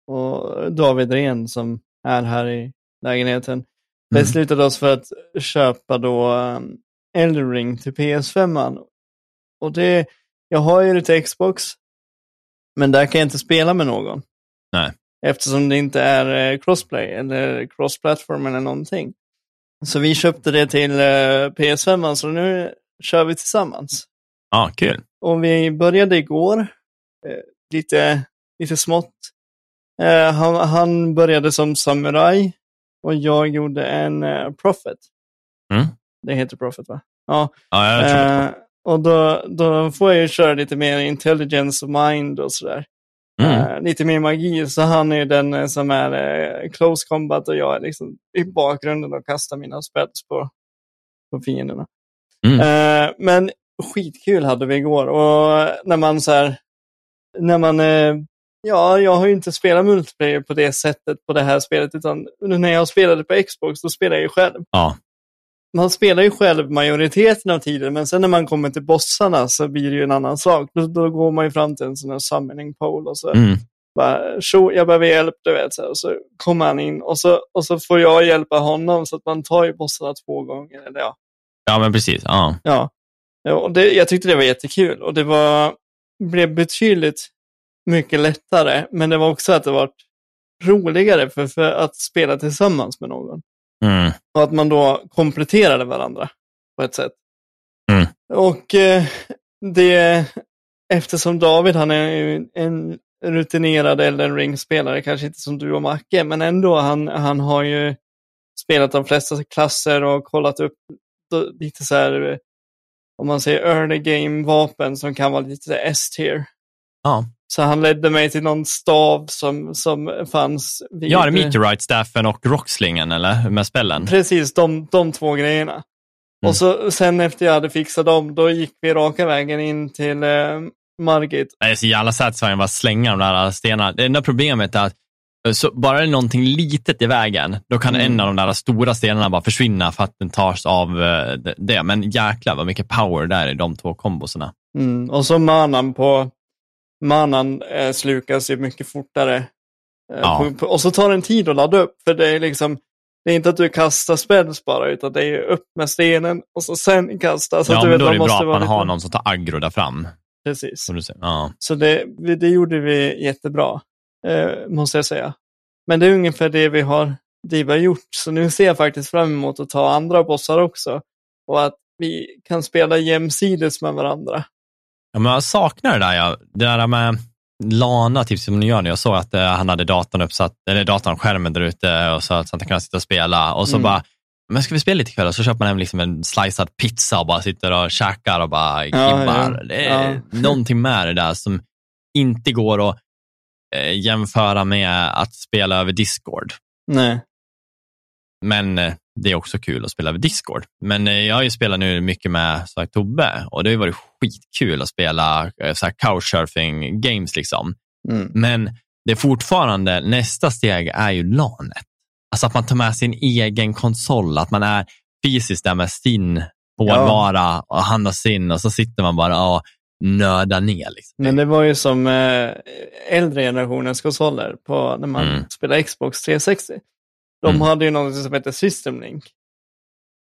och David Ren som är här i lägenheten beslutade oss för att köpa då um, Elden Ring till PS5. Och det, jag har ju lite Xbox, men där kan jag inte spela med någon. Nej. Eftersom det inte är eh, crossplay eller cross-platform eller någonting. Så vi köpte det till eh, PS5, så nu kör vi tillsammans. Ja, kul. Och vi började igår, eh, lite, lite smått. Han, han började som samuraj och jag gjorde en prophet. Mm. Det heter prophet va? Ja. Ja, jag tror det. Och då, då får jag ju köra lite mer intelligence och mind och sådär. Mm. Eh, lite mer magi, så han är den eh, som är eh, close combat och jag är liksom i bakgrunden och kastar mina spells på, på fienderna. Mm. Men skitkul hade vi igår och när man så här, när man ja, jag har ju inte spelat multiplayer på det sättet på det här spelet, utan när jag spelade på Xbox, då spelade jag ju själv. Ja. Man spelar ju själv majoriteten av tiden, men sen när man kommer till bossarna så blir det ju en annan sak. Då, då går man ju fram till en sån här summoning pole och så Mm. bara, "Tjo, jag behöver hjälp, du vet. Så, här. och så kommer han in och så, och så får jag hjälpa honom, så att man tar ju bossarna två gånger. Eller ja, ja, men precis. Ja. Ja, Ja, och det, jag tyckte det var jättekul och det var, blev betydligt mycket lättare. Men det var också att det var roligare för, för att spela tillsammans med någon. Mm. Och att man då kompletterade varandra på ett sätt. Mm. Och eh, det, eftersom David han är en rutinerad Elden Ring-spelare, kanske inte som du och Macke, men ändå, han, han har ju spelat de flesta klasser och kollat upp lite så här, eh, om man säger early game-vapen som kan vara lite S-tier. Ja. Så han ledde mig till någon stav som, som fanns vid... Ja, det är Meteorite-staffen och Rockslingen, eller? Med spällen. Precis, de, de två grejerna. Mm. Och så, sen efter jag hade fixat dem, då gick vi raka vägen in till eh, Margit. Det är så jävla satisfying att slänga de där stenarna. Det enda problemet är att eh, så bara det är någonting litet i vägen, då kan Mm. en av de där stora stenarna bara försvinna för att den tas av eh, det- det. Men jäklar vad mycket power där i de två kombosarna. Mm. Och så manan på... Manan eh, slukas ju mycket fortare. Eh, Ja. på, och så tar den tid att ladda upp, för det är liksom... Det är inte att du kastar spells bara, utan det är upp med stenen och så sen kasta. Så ja, att du men vet, då är det bra måste att vara man har någon som tar aggro där fram. Precis. Ja. Så det, det gjorde vi jättebra, eh, måste jag säga. Men det är ungefär det vi har, det vi har gjort. Så nu ser jag faktiskt fram emot att ta andra bossar också. Och att vi kan spela jämsides med varandra. Ja, men jag saknar det där, ja. det där med Lana, typ som ni gör nu. Jag såg att eh, han hade datorn uppsatt, eller datorn, skärmen där ute och så att han kan sitta och spela. Och så Mm. bara, men ska vi spela lite ikväll? Och så köper man hem liksom en slicead pizza och bara sitter och käkar och bara gibbar. ja. Det är Ja. någonting med det där som inte går att eh, jämföra med att spela över Discord. Nej. Men eh, det är också kul att spela över Discord. Men eh, jag har ju spelat nu mycket med här, Tobbe och det har ju varit skitkul att spela eh, så här couchsurfing games. Liksom. Mm. Men det är fortfarande, nästa steg är ju LANet. Alltså att man tar med sin egen konsol, att man är fysiskt där med sin hårdvara och han har sin och så sitter man bara och nördar ner. Liksom. Men det var ju som eh, äldre generationens konsoler på när man Mm. spelade Xbox 360. De Mm. hade ju något som heter System Link.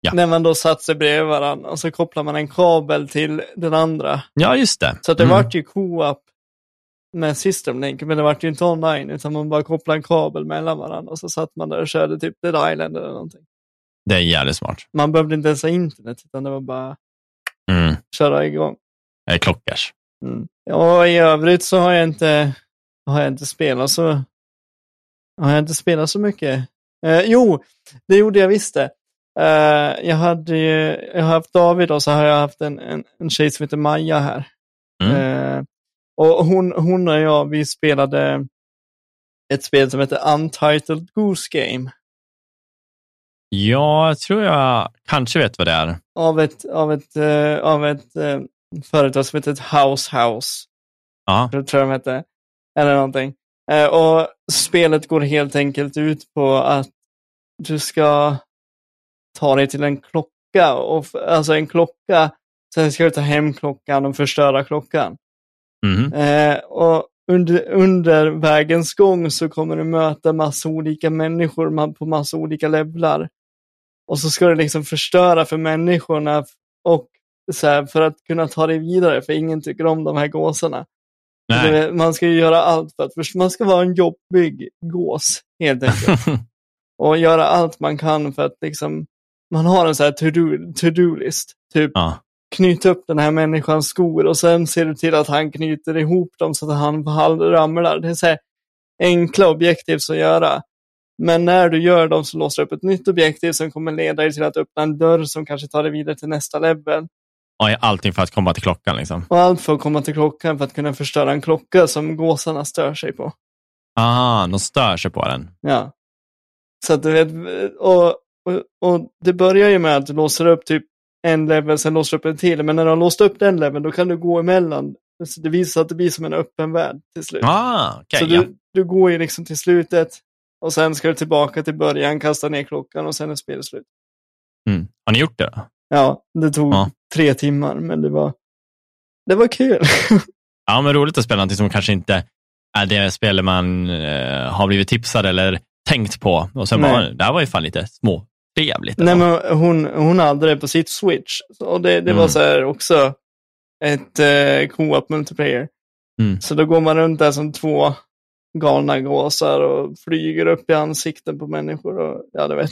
Ja. När man då satt sig bredvid varandra och så kopplar man en kabel till den andra. Ja, just det. Så det Mm. vart ju co-op med System Link, men det vart ju inte online, utan man bara kopplade en kabel mellan varandra och så satt man där och körde typ Dead Island eller någonting. Det är jävligt smart. Man behövde inte ens ha internet, utan det var bara Mm. köra igång. Det är klockers. Mm. Och i övrigt så har jag inte, har jag inte spelat så har jag inte spelat så mycket. Eh, jo, det gjorde jag visst det. Eh, jag, hade, ju- jag har haft David och så har jag haft en, en, en tjej som heter Maja här. Mm. Eh, och hon, hon och jag, vi spelade ett spel som heter Untitled Goose Game. Ja, jag tror jag kanske vet vad det är. Av ett, av ett, eh, av ett eh, företag som heter House House. Ja. Jag tror jag de hette. Eller någonting. Eh, och spelet går helt enkelt ut på att du ska ta dig till en klocka. Och, alltså en klocka. Sen ska du ta hem klockan och förstöra klockan. Mhm. Eh, och under, under vägens gång så kommer du möta massa olika människor på massa olika levlar. Och så ska du liksom förstöra för människorna och så här, för att kunna ta dig vidare, för ingen tycker om de här gåsarna. Nej. Det- Man ska ju göra allt för att för, man ska vara en jobbig gås, helt enkelt. och göra allt man kan för att liksom, man har en så här to-do- to-do-list. Typ, ja. knyt upp den här människans skor och sen ser du till att han knyter ihop dem så att han ramlar. Det är så här enkla objektiv att göra. Men när du gör dem så låser du upp ett nytt objektiv som kommer leda dig till att öppna en dörr som kanske tar dig vidare till nästa level. Allting för att komma till klockan. Liksom. Och allt för att komma till klockan för att kunna förstöra en klocka som gåsarna stör sig på. Ah, de stör sig på den. Ja. Så att du vet, och, och, och det börjar ju med att du låser upp typ en level, sen låser du upp en till. Men när du har låst upp den leveln, då kan du gå emellan Så det visar att det blir som en öppen värld till slut. Ah, okej. så ja. du, du går ju liksom till slutet och sen ska du tillbaka till början, kasta ner klockan och sen är spelet slut. Mm. Har ni gjort det då? Ja, det tog Ja. Tre timmar, men det var, det var kul. Ja, men roligt att spela någonting som kanske inte är det spel man eh, har blivit tipsad eller tänkt på. Och sen Nej. var det här var ju fan lite små trevligt. Nej, ändå. men hon, hon hade det på sitt Switch. Och det, det var Mm. så här också ett eh, co-op multiplayer. Mm. Så då går man runt där som två galna gåsar och flyger upp i ansikten på människor och ja, du vet,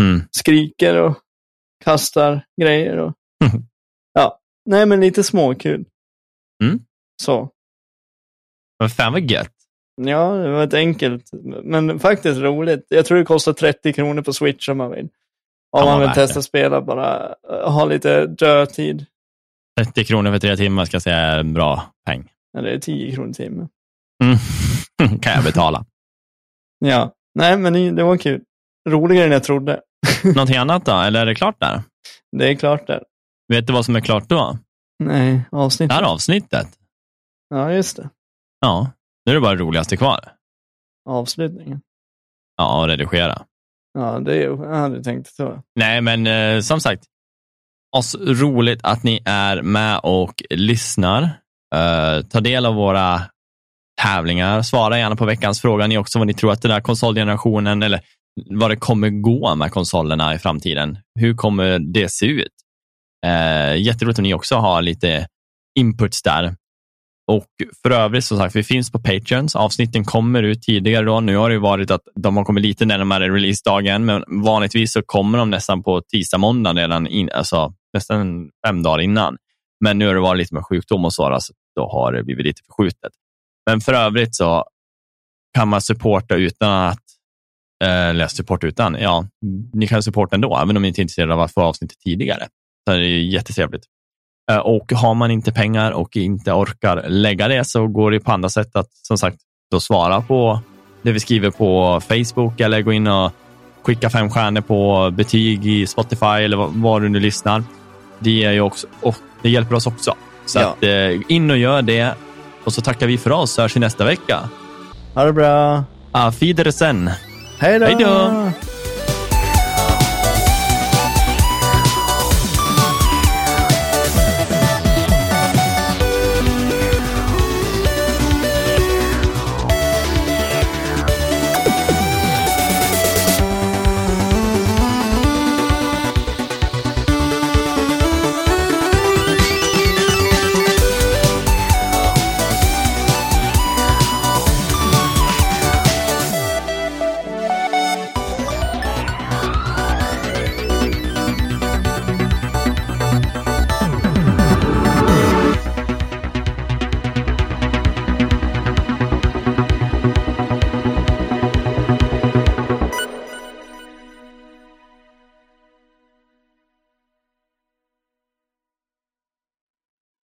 Mm. skriker och kastar grejer. Och. ja, nej men lite småkul. Mm. Så. Men fan vad gött. Ja, det var ett enkelt, men faktiskt roligt. Jag tror det kostar 30 kronor på Switch om man vill. Om Ja, man vill testa det. spela, bara eh, ha lite dödtid. 30 kronor för tre timmar ska jag säga är en bra peng. Eller 10 kronor i timmen. Mm. kan jag betala. Ja, nej men det- det var kul. Roligare än jag trodde. Någonting annat då? Eller är det klart där? Det är klart där. Vet du vad som är klart då? Nej, avsnitt. Det här avsnittet. Ja, just det. Ja, nu är det bara det roligaste kvar. Avslutningen. Ja, och redigera. Ja, det är, jag hade tänkt så. Nej, men eh, som sagt, oss roligt att ni är med och lyssnar. Eh, ta del av våra tävlingar. Svara gärna på veckans fråga ni också vad ni tror att den här konsolgenerationen eller vad det kommer gå med konsolerna i framtiden. Hur kommer det se ut? Eh, jätteroligt om ni också har lite inputs där. Och för övrigt, som sagt, vi finns på Patreons. Avsnitten kommer ut tidigare då. Nu har det ju varit att de har kommit lite närmare releasedagen, men vanligtvis så kommer de nästan på tisdag, måndag redan, in, alltså nästan fem dagar innan. Men nu har det varit lite med sjukdom och så, då, då har det blivit lite förskjutet. Men för övrigt så kan man supporta utan att, eh, eller supporta utan, ja, ni kan supporta ändå, även om ni inte är intresserade av att få avsnittet tidigare. Så det är jättetrevligt. Eh, Och har man inte pengar och inte orkar lägga det så går det på andra sätt att som sagt då svara på det vi skriver på Facebook eller gå in och skicka fem stjärnor på betyg i Spotify eller var du nu lyssnar. Det, är ju också, och det hjälper oss också. Så Ja. att, eh, in och gör det och så tackar vi för oss. Hörs vi nästa vecka. Ha det bra. Auf Wiedersehen. Hej då! Hej då!